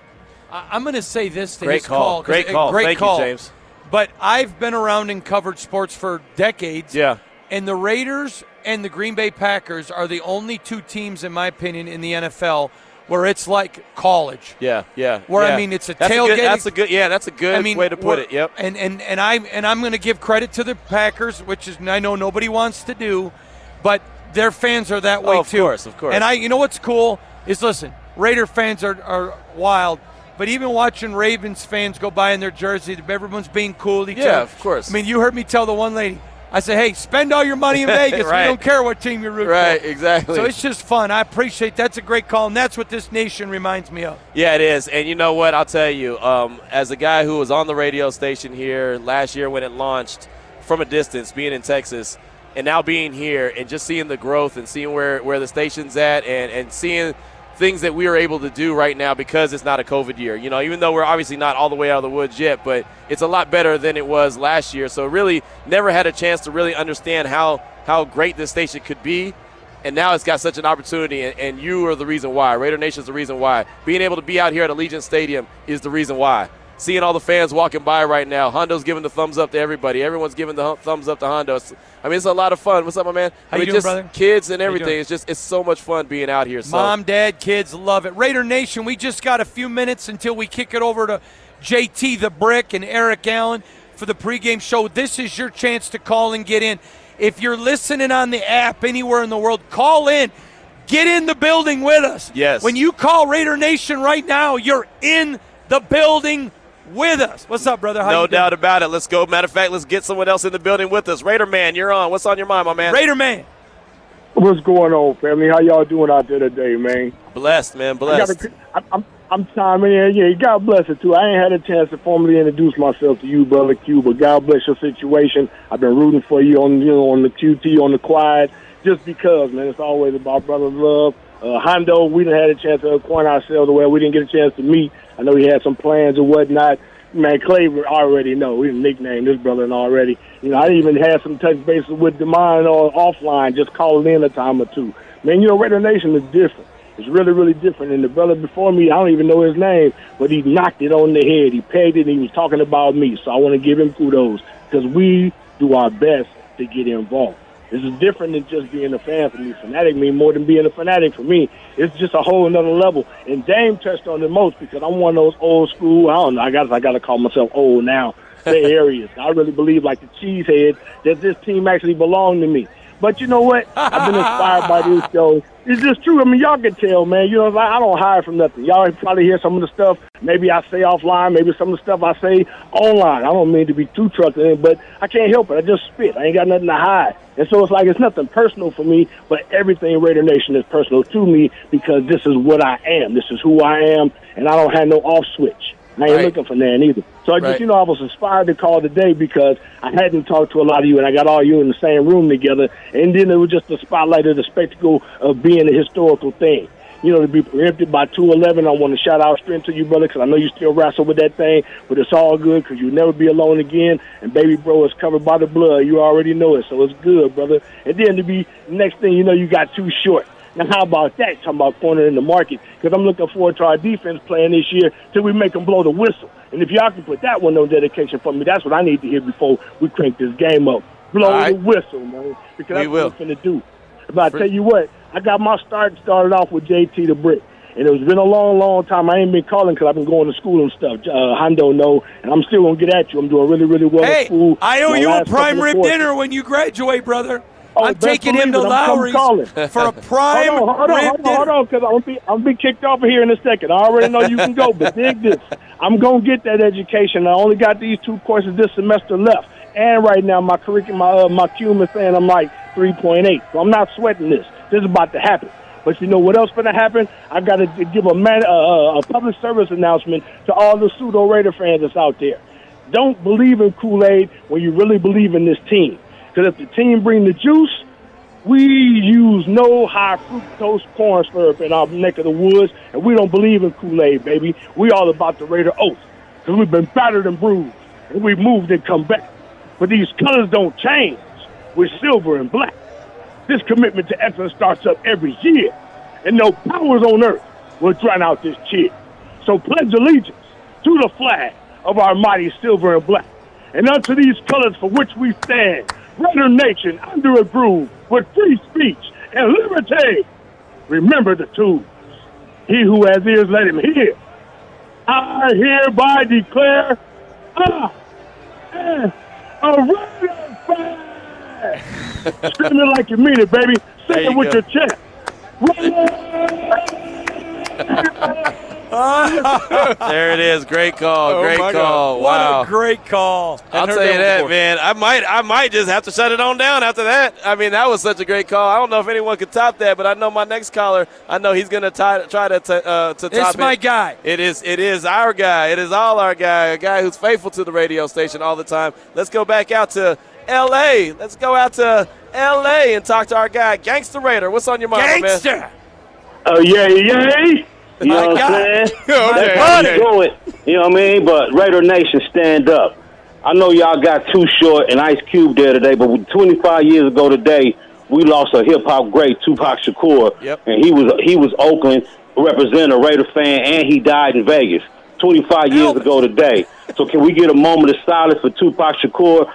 I- I'm going to say this to Great his call. call. 'cause Great call. Great Thank you, call. James. But I've been around and covered sports for decades. Yeah. And the Raiders and the Green Bay Packers are the only two teams, in my opinion, in the NFL where it's like college. Yeah, yeah. Where yeah. I mean, it's a that's good, that's a good. Yeah, that's a good I mean, way to put it. Yep. And and and I and I'm going to give credit to the Packers, which is I know nobody wants to do, but their fans are that way Oh, of too. course, of course. And I, you know what's cool is listen, Raider fans are are wild. But even watching Ravens fans go by in their jersey, everyone's being cool to each Yeah, other. of course. I mean, you heard me tell the one lady, I said, hey, spend all your money in Vegas. Right. We don't care what team you root for. Right, exactly. So it's just fun. I appreciate that's a great call, and that's what this nation reminds me of. Yeah, it is. And you know what? I'll tell you, um, as a guy who was on the radio station here last year when it launched from a distance, being in Texas, and now being here and just seeing the growth and seeing where, where the station's at and, and seeing things that we are able to do right now because it's not a COVID year. You know, even though we're obviously not all the way out of the woods yet, but it's a lot better than it was last year. So really never had a chance to really understand how, how great this station could be and now it's got such an opportunity, and, and you are the reason why. Raider Nation is the reason why. Being able to be out here at Allegiant Stadium is the reason why. Seeing all the fans walking by right now. Hondo's giving the thumbs up to everybody. Everyone's giving the thumbs up to Hondo. It's- I mean, it's a lot of fun. What's up, my man? How I you doing, just brother? kids and everything. It's just it's so much fun being out here. So. Mom, dad, kids love it. Raider Nation, we just got a few minutes until we kick it over to JT the Brick and Eric Allen for the pregame show. This is your chance to call and get in. If you're listening on the app anywhere in the world, call in. Get in the building with us. Yes. When you call Raider Nation right now, you're in the building with us. What's up, brother? How no you doing? doubt about it. Let's go. Matter of fact, let's get someone else in the building with us. Raider man, you're on. What's on your mind, my man? Raider man. What's going on, family? How y'all doing out there today, man? Blessed, man. Blessed. gotta, I, I'm I'm chiming in. Yeah, God bless it too. I ain't had a chance to formally introduce myself to you, brother Q, but God bless your situation. I've been rooting for you on you know on the QT on the quiet, just because, man. It's always about brother love. Uh, Hondo, we didn't had a chance to acquaint ourselves where we didn't get a chance to meet. I know he had some plans or whatnot. Man, Clay already know. We nicknamed this brother and already. You know, I even had some touch bases with Demond on offline, just calling in a time or two. Man, you know, Raider Nation is different. It's really, really different. And the brother before me, I don't even know his name, but he knocked it on the head. He pegged it, and he was talking about me. So I want to give him kudos because we do our best to get involved. This is different than just being a fan for me. Fanatic mean more than being a fanatic for me. It's just a whole another level. And Dame touched on it most because I'm one of those old school. I don't know. I got I got to call myself old now. Bay Areas. I really believe, like the cheesehead, that this team actually belonged to me. But you know what? I've been inspired by this show. It's just true. I mean, y'all can tell, man. You know, I don't hide from nothing. Y'all probably hear some of the stuff. Maybe I say offline. Maybe some of the stuff I say online. I don't mean to be too truculent, but I can't help it. I just spit. I ain't got nothing to hide. And so it's like it's nothing personal for me, but everything Raider Nation is personal to me because this is what I am. This is who I am, and I don't have no off switch. I ain't Right. looking for that either. So I just, Right. you know, I was inspired to call today because I hadn't talked to a lot of you, and I got all you in the same room together. And then it was just the spotlight of the spectacle of being a historical thing. You know, to be preempted by 211, I want to shout out strength to you, brother, because I know you still wrestle with that thing, but it's all good because you'll never be alone again. And baby bro is covered by the blood. You already know it, so it's good, brother. And then to be next thing you know, you got too short. Now, how about that? Talking about corner in the market, because I'm looking forward to our defense playing this year till we make them blow the whistle. And if y'all can put that one on dedication for me, that's what I need to hear before we crank this game up. Blow right. the whistle, man, because We that's will. what I'm finna do. But I tell you what, I got my start started off with JT the Brick. And it's been a long, long time. I ain't been calling because I've been going to school and stuff. Uh, Hondo know, and I'm still gonna get at you. I'm doing really, really well Hey, at school. I owe you a prime rib dinner when you graduate, brother. Oh, I'm taking him to believe it. I'm Lawry's for a prime hold on, hold on, rib hold on, hold on, because I'm gonna be I'm gonna be kicked off of here in a second. I already know you can go, but dig this. I'm gonna get that education. I only got these two courses this semester left, and right now my curriculum, my uh, my cum is saying I'm like 3.8, so I'm not sweating this. This is about to happen. But you know what else going to happen? I've got to give a man uh, a public service announcement to all the pseudo Raider fans that's out there. Don't believe in Kool Aid when you really believe in this team. Because if the team bring the juice, we use no high fructose corn syrup in our neck of the woods, and we don't believe in Kool Aid, baby. We all about the Raider oath, because we've been battered and bruised, and we've moved and come back. But these colors don't change. We're silver and black. This commitment to excellence starts up every year, and no powers on earth will drown out this cheer. So pledge allegiance to the flag of our mighty silver and black, and unto these colors for which we stand, Raider Nation under a groove with free speech and liberty. Remember the tools. He who has ears, let him hear. I hereby declare, I am a Raider fan. Scream it like you mean it, baby. Say it with go. your chest. there it is. Great call. Oh, great call. God. What wow. a great call. I'll Hadn't tell you that that, before. man. I might, I might just have to shut it on down after that. I mean, that was such a great call. I don't know if anyone could top that, but I know my next caller. I know he's gonna try, try to, t- uh, to top my it. guy. It is, it is our guy. It is all our guy. A guy who's faithful to the radio station all the time. Let's go back out to L.A. Let's go out to L.A. and talk to our guy, Gangster Raider. What's on your mind, my man? Gangster. Oh, yeah, yeah. You know what I'm saying? Okay, That's how okay. we do it. You know what I mean? But Raider Nation, stand up. I know y'all got Too Short and Ice Cube there today, but 25 years ago today, we lost a hip hop great, Tupac Shakur, Yep. and he was he was Oakland representing a Raider fan, and he died in Vegas. 25 years ago today. So can we get a moment of silence for Tupac Shakur?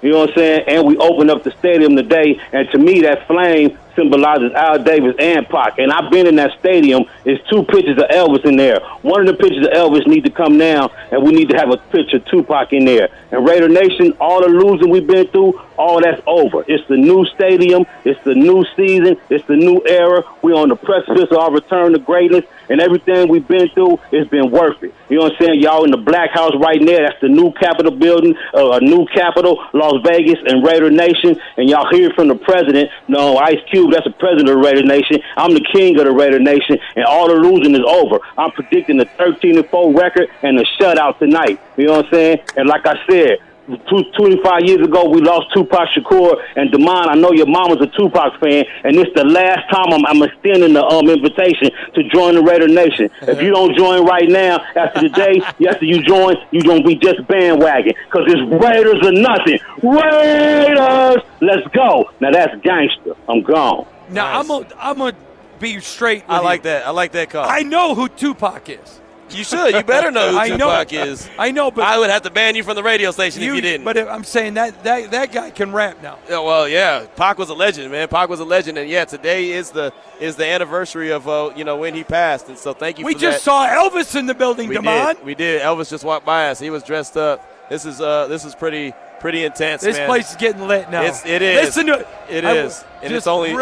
You know what I'm saying? And we open up the stadium today, and to me, that flame symbolizes Al Davis and Pac. And I've been in that stadium. There's two pictures of Elvis in there. One of the pictures of Elvis need to come down, and we need to have a picture of Tupac in there. And Raider Nation, all the losing we've been through, all that's over. It's the new stadium. It's the new season. It's the new era. We're on the precipice of our return to greatness, and everything we've been through, it's been worth it. You know what I'm saying? Y'all in the Black House right there. That's the new Capitol building, uh, a new capital, Las Vegas, and Raider Nation. And y'all hear from the president. No, Ice Cube, that's the president of the Raider Nation. I'm the king of the Raider Nation, and all the losing is over. I'm predicting the 13 and 4 record and the shutout tonight. You know what I'm saying? And like I said, two, 25 years ago, we lost Tupac Shakur and Demond. I know your mom mama's a Tupac fan, and it's the last time I'm, I'm extending the um, invitation to join the Raider Nation. if you don't join right now, after the day, after you join, you're going to be just bandwagon because it's Raiders or nothing. Raiders! Let's go. Now, that's gangster. I'm gone. Now I'm gonna I'm gonna be straight. With I like you. that. I like that call. I know who Tupac is. You should. You better know who I know. Tupac is. I know, but I would have to ban you from the radio station if you didn't. But I'm saying that that that guy can rap now. Yeah, well, yeah, Pac was a legend, man. Pac was a legend, and yeah, today is the is the anniversary of uh, you know when he passed, and so thank you. We just that. saw Elvis in the building, we Damon. did. We did. Elvis just walked by us. He was dressed up. This is uh this is pretty pretty intense. This man. place is getting lit now. It's it is. Listen to it I- is, and it's only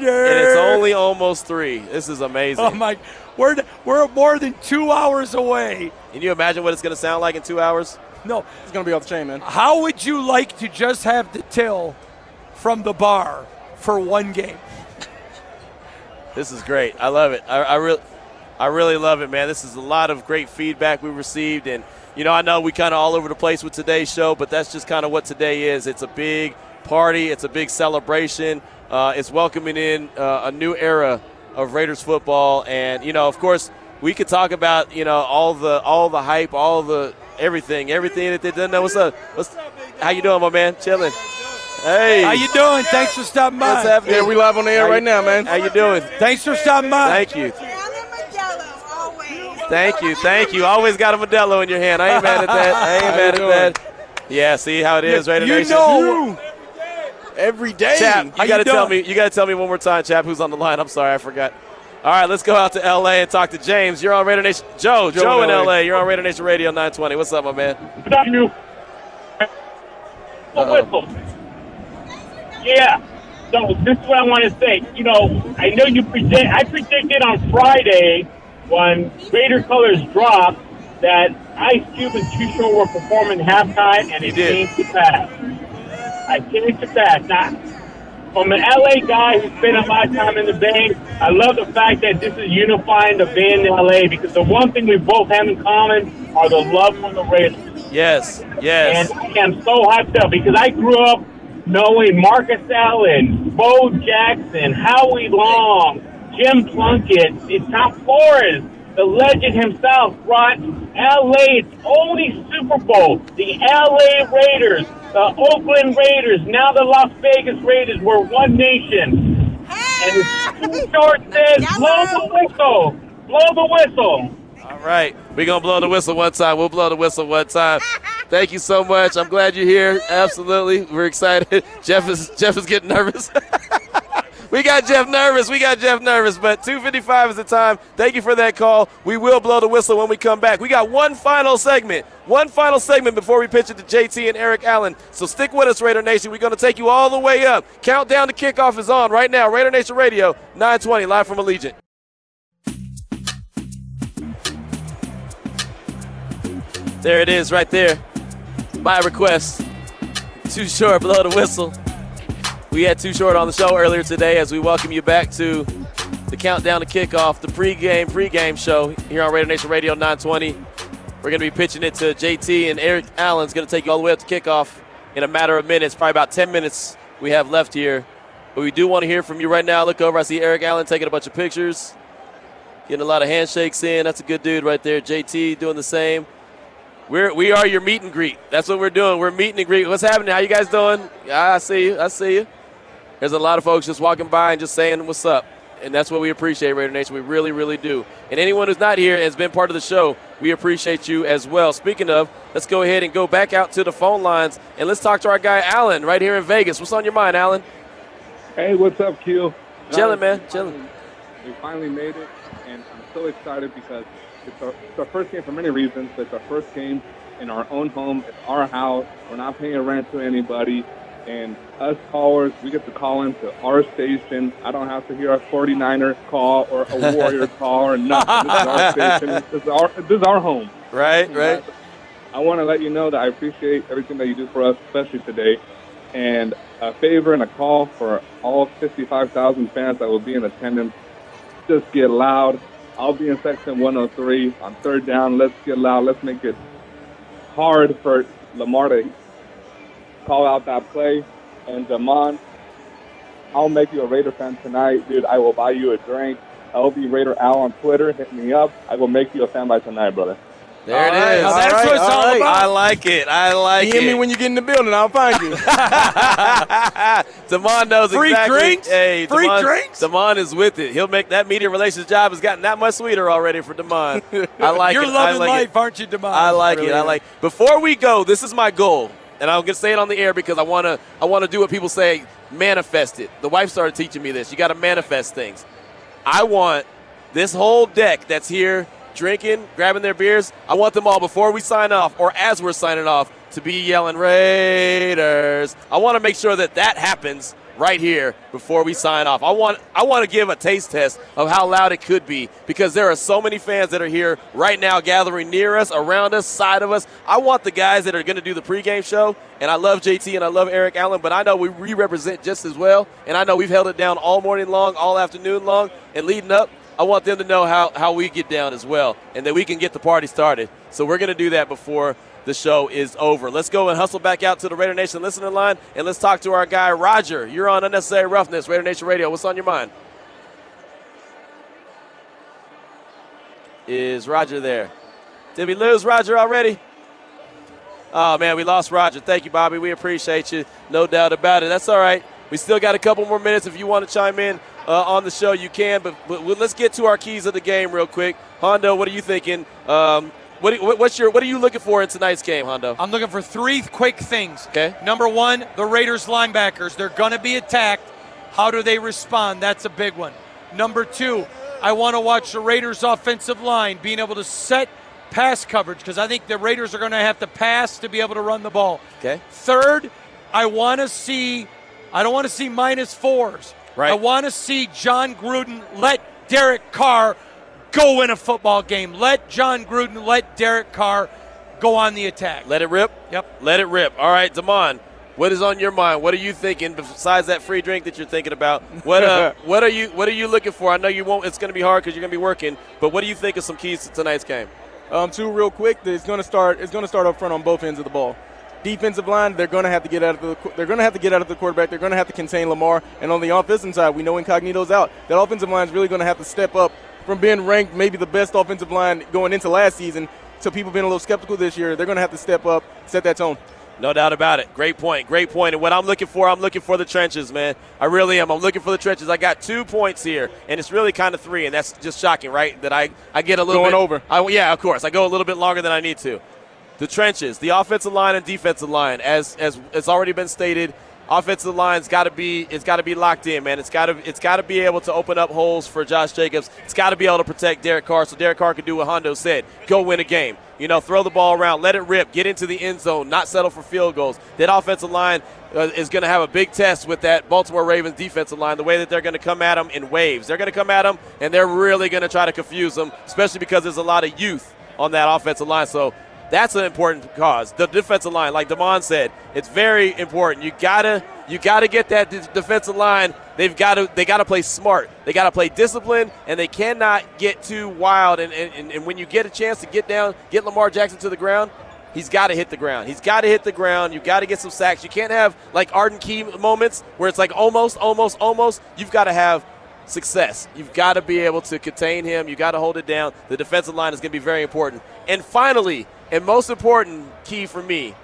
Raiders. and it's only almost three. This is amazing. Oh my, we're we're more than two hours away. Can you imagine what it's going to sound like in two hours? No, it's going to be off the chain, man. How would you like to just have the till from the bar for one game? This is great. I love it. I, I really, I really love it, man. This is a lot of great feedback we received, and you know, I know we kind of all over the place with today's show, but that's just kind of what today is. It's a big party. It's a big celebration. Uh, it's welcoming in uh, a new era of Raiders football, and you know, of course, we could talk about you know all the all the hype, all the everything, everything that they've done. Now, what's up? What's, how you doing, my man? Chilling. Hey, How you doing? Thanks for stopping by. What's happening? Yeah, we live on the air How right you- now, man. How you doing? Thanks for stopping by. Thank you. Thank you, thank you. Always got a Modelo in your hand. I ain't mad at that. I ain't How mad you at that. Yeah, see how it is, Raider you Nation. know- Every day. Chap, you got to tell me. You got to tell me one more time, Chap. Who's on the line? I'm sorry, I forgot. All right, let's go out to L.A. and talk to James. You're on Raider Nation. Joe, Joe, Joe in in L.A. You're on Raider Nation Radio 920. What's up, my man? Good on you. Uh-oh. whistle. Yeah. So this is what I want to say. You know, I know you predict. I predicted on Friday when Raider colors dropped that Ice Cube and Too Short were performing halftime, and it did. came to pass. I came to pass. Now, from an LA guy who spent a lot of time in the Bay, I love the fact that this is unifying the Bay in LA because the one thing we both have in common are the love for the Raiders. Yes, yes. And I am so hyped up because I grew up knowing Marcus Allen, Bo Jackson, Howie Long, Jim Plunkett, Tom Flores, the legend himself, brought LA its only Super Bowl. The LA Raiders, the Oakland Raiders, now the Las Vegas Raiders were one nation. And ah! Too Short says, blow the whistle, blow the whistle. All right, we're gonna blow the whistle one time. We'll blow the whistle one time. Thank you so much. I'm glad you're here. Absolutely, we're excited. Jeff is Jeff is getting nervous. we got Jeff nervous. We got Jeff nervous. But 2:55 is the time. Thank you for that call. We will blow the whistle when we come back. We got one final segment. One final segment before we pitch it to JT and Eric Allen. So stick with us, Raider Nation. We're going to take you all the way up. Countdown to kickoff is on right now. Raider Nation Radio 920 live from Allegiant. There it is, right there. My request. Too short, blow the whistle. We had Too Short on the show earlier today as we welcome you back to the countdown to kickoff, the pregame pregame show here on Radio Nation Radio 920. We're going to be pitching it to JT and Eric Allen's going to take you all the way up to kickoff in a matter of minutes, probably about 10 minutes we have left here. But we do want to hear from you right now. Look over, I see Eric Allen taking a bunch of pictures, getting a lot of handshakes in. That's a good dude right there. JT doing the same. We're we are your meet and greet. That's what we're doing. We're meeting and greet. What's happening? How you guys doing? I see you. I see you. There's a lot of folks just walking by and just saying what's up. And that's what we appreciate, Raider Nation. We really, really do. And anyone who's not here has been part of the show, we appreciate you as well. Speaking of, let's go ahead and go back out to the phone lines and let's talk to our guy Alan right here in Vegas. What's on your mind, Alan? Hey, what's up, Q? Chilling, man. Chilling. We finally made it, and I'm so excited because it's our, it's our first game for many reasons. But it's our first game in our own home. It's our house. We're not paying rent to anybody. And us callers, we get to call into our station. I don't have to hear a 49er call or a Warrior call or nothing. This is our station. This is our, this is our home. Right, right. I want to let you know that I appreciate everything that you do for us, especially today. And a favor and a call for all 55,000 fans that will be in attendance. Just get loud. I'll be in section 103 on third down. Let's get loud. Let's make it hard for Lamar to call out that play. And Damon, I'll make you a Raider fan tonight, dude. I will buy you a drink. LB Raider Al on Twitter. Hit me up. I will make you a fan by tonight, brother. There it All right, is. now that's what it's all about. I like it. I like DM it. me when you get in the building. I'll find you. Damon knows Free exactly. drinks? Hey, Free Damon, drinks? Damon is with it. He'll make that media relations job has gotten that much sweeter already for Damon. I like You're it. loving I like life, it. aren't you, Demond? I like Really it. I is. like. Before we go, this is my goal, and I'm gonna say it on the air because I wanna. I wanna do what people say. Manifest it. The wife started teaching me this. You got to manifest things. I want this whole deck that's here drinking, grabbing their beers. I want them all before we sign off or as we're signing off to be yelling Raiders. I want to make sure that that happens right here before we sign off. I want I want to give a taste test of how loud it could be because there are so many fans that are here right now gathering near us, around us, side of us. I want the guys that are going to do the pregame show and I love JT and I love Eric Allen, but I know we we represent just as well and I know we've held it down all morning long, all afternoon long and leading up I want them to know how, how we get down as well and that we can get the party started. So we're going to do that before the show is over. Let's go and hustle back out to the Raider Nation listener line and let's talk to our guy, Roger. You're on Unnecessary Roughness, Raider Nation Radio. What's on your mind? Is Roger there? Did we lose Roger already? Oh, man, we lost Roger. Thank you, Bobby. We appreciate you. No doubt about it. That's all right. We still got a couple more minutes. If you want to chime in uh, on the show, you can. But, but let's get to our keys of the game real quick. Hondo, what are you thinking? Um, what, what's your, what are you looking for in tonight's game, Hondo? I'm looking for three quick things. Okay. Number one, the Raiders linebackers. They're going to be attacked. How do they respond? That's a big one. Number two, I want to watch the Raiders' offensive line being able to set pass coverage because I think the Raiders are going to have to pass to be able to run the ball. Okay. Third, I want to see. I don't want to see minus fours. Right. I want to see Jon Gruden let Derek Carr go win a football game. Let Jon Gruden let Derek Carr go on the attack. Let it rip? Yep. Let it rip. All right, Damon, what is on your mind? What are you thinking besides that free drink that you're thinking about? What uh, what are you what are you looking for? I know you won't. It's going to be hard because you're going to be working. But what do you think of some keys to tonight's game? Um, two real quick. It's going to start. It's going to start up front on both ends of the ball. Defensive line, they're going to have to get out of the. They're going to have to get out of the quarterback. They're going to have to contain Lamar. And on the offensive side, we know Incognito's out. That offensive line is really going to have to step up from being ranked maybe the best offensive line going into last season to people being a little skeptical this year. They're going to have to step up, set that tone. No doubt about it. Great point. Great point. And what I'm looking for, I'm looking for the trenches, man. I really am. I'm looking for the trenches. I got two points here, and it's really kind of three, and that's just shocking, right? That I, I get a little Going bit over. I, yeah, of course. I go a little bit longer than I need to. The trenches, the offensive line and defensive line, as as it's already been stated, offensive line's got to be it's got to be locked in, man. It's got to it's got to be able to open up holes for Josh Jacobs. It's got to be able to protect Derek Carr, so Derek Carr can do what Hondo said: go win a game. You know, throw the ball around, let it rip, get into the end zone, not settle for field goals. That offensive line uh, is going to have a big test with that Baltimore Ravens defensive line. The way that they're going to come at them in waves, they're going to come at them, and they're really going to try to confuse them, especially because there's a lot of youth on that offensive line. So that's an important cause. The defensive line, like Damon said, it's very important. You gotta you gotta get that d- defensive line. They've got to they got to play smart. They got to play disciplined, and they cannot get too wild. And, and, and when you get a chance to get down, get Lamar Jackson to the ground, he's got to hit the ground. He's got to hit the ground. You've got to get some sacks. You can't have like Arden Key moments where it's like almost, almost, almost. You've got to have success. You've got to be able to contain him. You've got to hold it down. The defensive line is going to be very important. And finally, and most important key for me,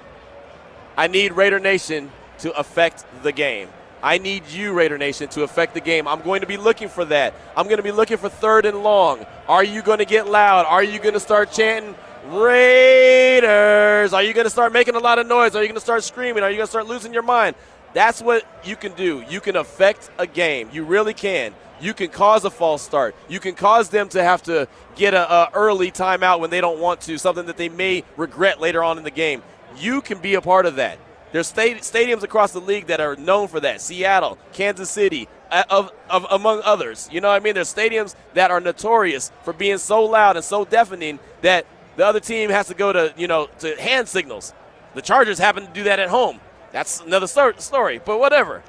I need Raider Nation to affect the game. I need you, Raider Nation, to affect the game. I'm going to be looking for that. I'm going to be looking for third and long. Are you going to get loud? Are you going to start chanting Raiders. Are you going to start making a lot of noise? Are you going to start screaming? Are you going to start losing your mind? That's what you can do. You can affect a game. You really can. You can cause a false start. You can cause them to have to get a, a early timeout when they don't want to, something that they may regret later on in the game. You can be a part of that. There's sta- stadiums across the league that are known for that. Seattle, Kansas City, of, of among others. You know what I mean? There's stadiums that are notorious for being so loud and so deafening that the other team has to go to, you know, to hand signals. The Chargers happen to do that at home. That's another story, but whatever.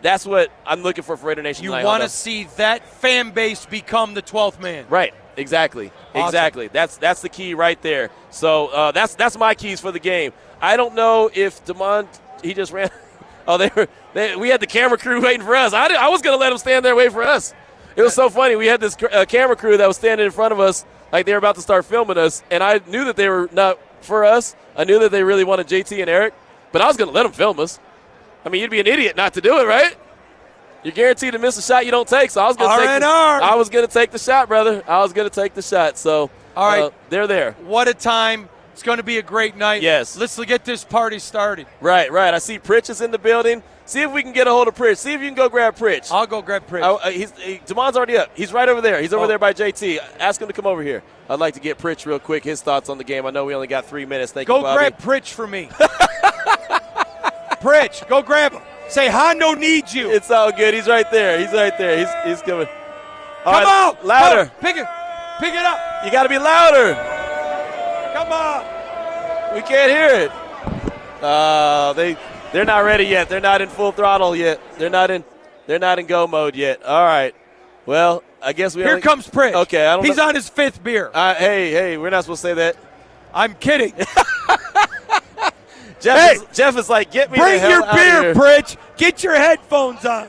That's what I'm looking for for Raider Nation. You want to see that fan base become the 12th man. Right. Exactly. Awesome. Exactly. That's that's the key right there. So uh, that's that's my keys for the game. I don't know if Demond he just ran. Oh, they were. They, we had the camera crew waiting for us. I, did, I was going to let them stand there wait for us. It was so funny. We had this uh, camera crew that was standing in front of us, like they were about to start filming us, and I knew that they were not for us. I knew that they really wanted JT and Eric, but I was going to let them film us. I mean, you'd be an idiot not to do it, right? You're guaranteed to miss a shot you don't take, so I was going to take. The. I was going to take the shot, brother. I was going to take the shot. So, All right. uh, they're there. What a time. It's going to be a great night. Yes. Let's get this party started. Right, right. I see Pritch is in the building. See if we can get a hold of Pritch. See if you can go grab Pritch. I'll go grab Pritch. Oh, uh, he's, he, Damon's already up. He's right over there. He's over Oh. there by JT. Ask him to come over here. I'd like to get Pritch real quick. His thoughts on the game. I know we only got three minutes. Thank Go you, Bobby. Go grab Pritch for me. Pritch, go grab him. Say Hondo needs you. It's all good. He's right there. He's right there. He's he's coming. All Come right, on, louder. Pick it, pick it up. You got to be louder. Come on. We can't hear it. Uh, they they're not ready yet. They're not in full throttle yet. They're not in they're not in go mode yet. All right. Well, I guess we Here only- comes Pritch. Okay, I don't. He's know. on his fifth beer. Uh, hey, hey, we're not supposed to say that. I'm kidding. Jeff, Hey! is, Jeff is like, get me Bring your beer, here. Pritch. Get your headphones on.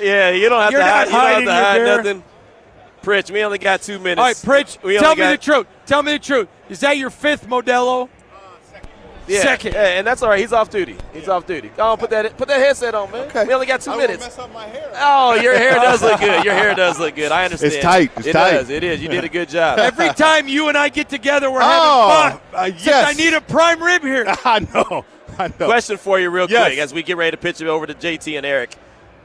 Yeah, you don't have You're to hide, you don't have to hide beer. nothing. Pritch, we only got two minutes. All right, Pritch, tell me the truth. Tell me the truth. Is that your fifth Modelo? Yeah, Second. yeah, and that's all right. He's off duty. He's off duty. Go on, put that put that headset on, man. We only got two minutes. Oh, your hair does look good. Your hair does look good. I understand. It's tight. It's it tight. does. It is. You did a good job. Every time you and I get together, we're Oh, having fun. uh, yes. I need a prime rib here. I know. I know. Question for you, real Yes. quick, as we get ready to pitch it over to JT and Eric.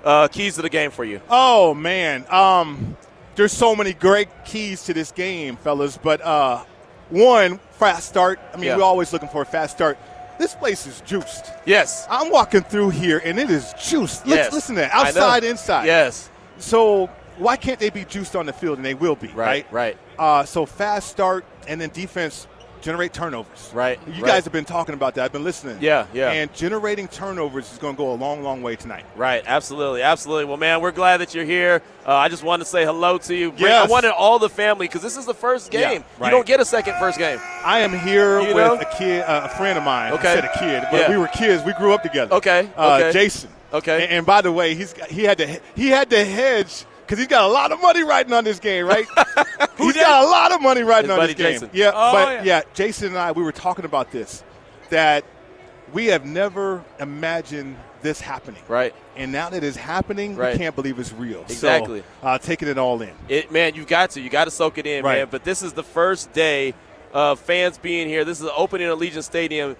Uh, keys to the game for you. Oh man, um, there's so many great keys to this game, fellas. But uh, one fast start. I mean, Yeah. we're always looking for a fast start. This place is juiced. Yes. I'm walking through here, and it is juiced. Let's Yes. listen to that. Outside, inside. Yes. So why can't they be juiced on the field? And they will be. Right. Right. Uh, so fast start, and then defense generate turnovers. Right. You right. guys have been talking about that. I've been listening. Yeah, yeah. And generating turnovers is going to go a long, long way tonight. Right, absolutely, absolutely. Well, man, we're glad that you're here. Uh, I just wanted to say hello to you. Yes. I wanted all the family because this is the first Yeah, game. right. You don't get a second first game. I am here You with know? a kid, uh, a friend of mine. Okay. I said a kid, but Yeah. we were kids. We grew up together. Okay, Uh, okay. Jason. Okay. And, and by the way, he's got- he had to he had to hedge because he's got a lot of money riding on this game, right? he's got a lot of money riding His on buddy this game. Jason. Yeah, Oh, but yeah. yeah, Jason and I we were talking about this that we have never imagined this happening. Right. And now that it's happening, Right. we can't believe it's real. Exactly. So, uh, taking it all in. It, man, you've got to. You got to soak it in, Right. man. But this is the first day of fans being here. This is the opening of Allegiant Stadium.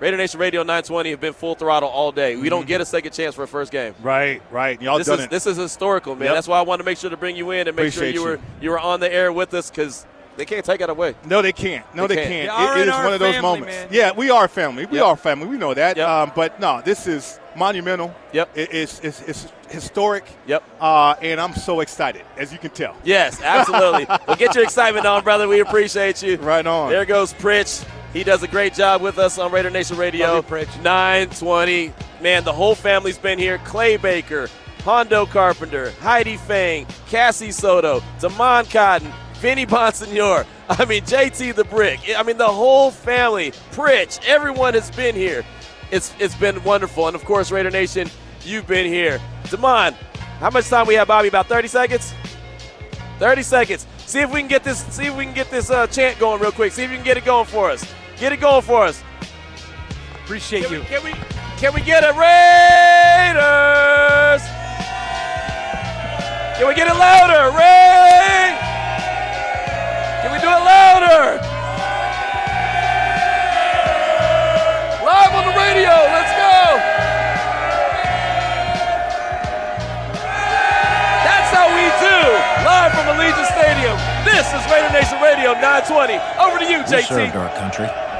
Raider Nation Radio 920 have been full throttle all day. We don't get a second chance for a first game. Right, right. Y'all this done is it. this is historical, man. Yep. That's why I wanted to make sure to bring you in and make Appreciate sure you, you. were you were on the air with us because they can't take it away. No, they can't. No, They they, can't. can't. It- it is one of those family, moments. man. Yeah, we are family. We Yep. are family. We know that. Yep. Um, but no, this is monumental. Yep. It- it's, it's, it's historic. Yep. Uh, and I'm so excited, as you can tell. Yes, absolutely. well, get your excitement on, brother. We appreciate you. Right on. There goes Pritch. He does a great job with us on Raider Nation Radio. You, Pritch. 920. Man, the whole family's been here. Clay Baker, Hondo Carpenter, Heidi Fang, Cassie Soto, Damon Cotton, Vinny Bonsignore. I mean, JT the Brick. I mean, the whole family. Pritch. Everyone has been here. It's It's been wonderful. And, of course, Raider Nation, you've been here. Damon, how much time we have, Bobby? About 30 seconds? 30 seconds. See if we can get this. See if we can get this uh, chant going real quick. See if you can get it going for us. Get it going for us. Appreciate Can you. we, can we can we get it, Raiders? Can we get it louder, Ray? Can we do it louder? Yo, let's go! That's how we do, live from Allegiant Stadium. This is Raider Nation Radio 920. Over to you, JT. We served our country.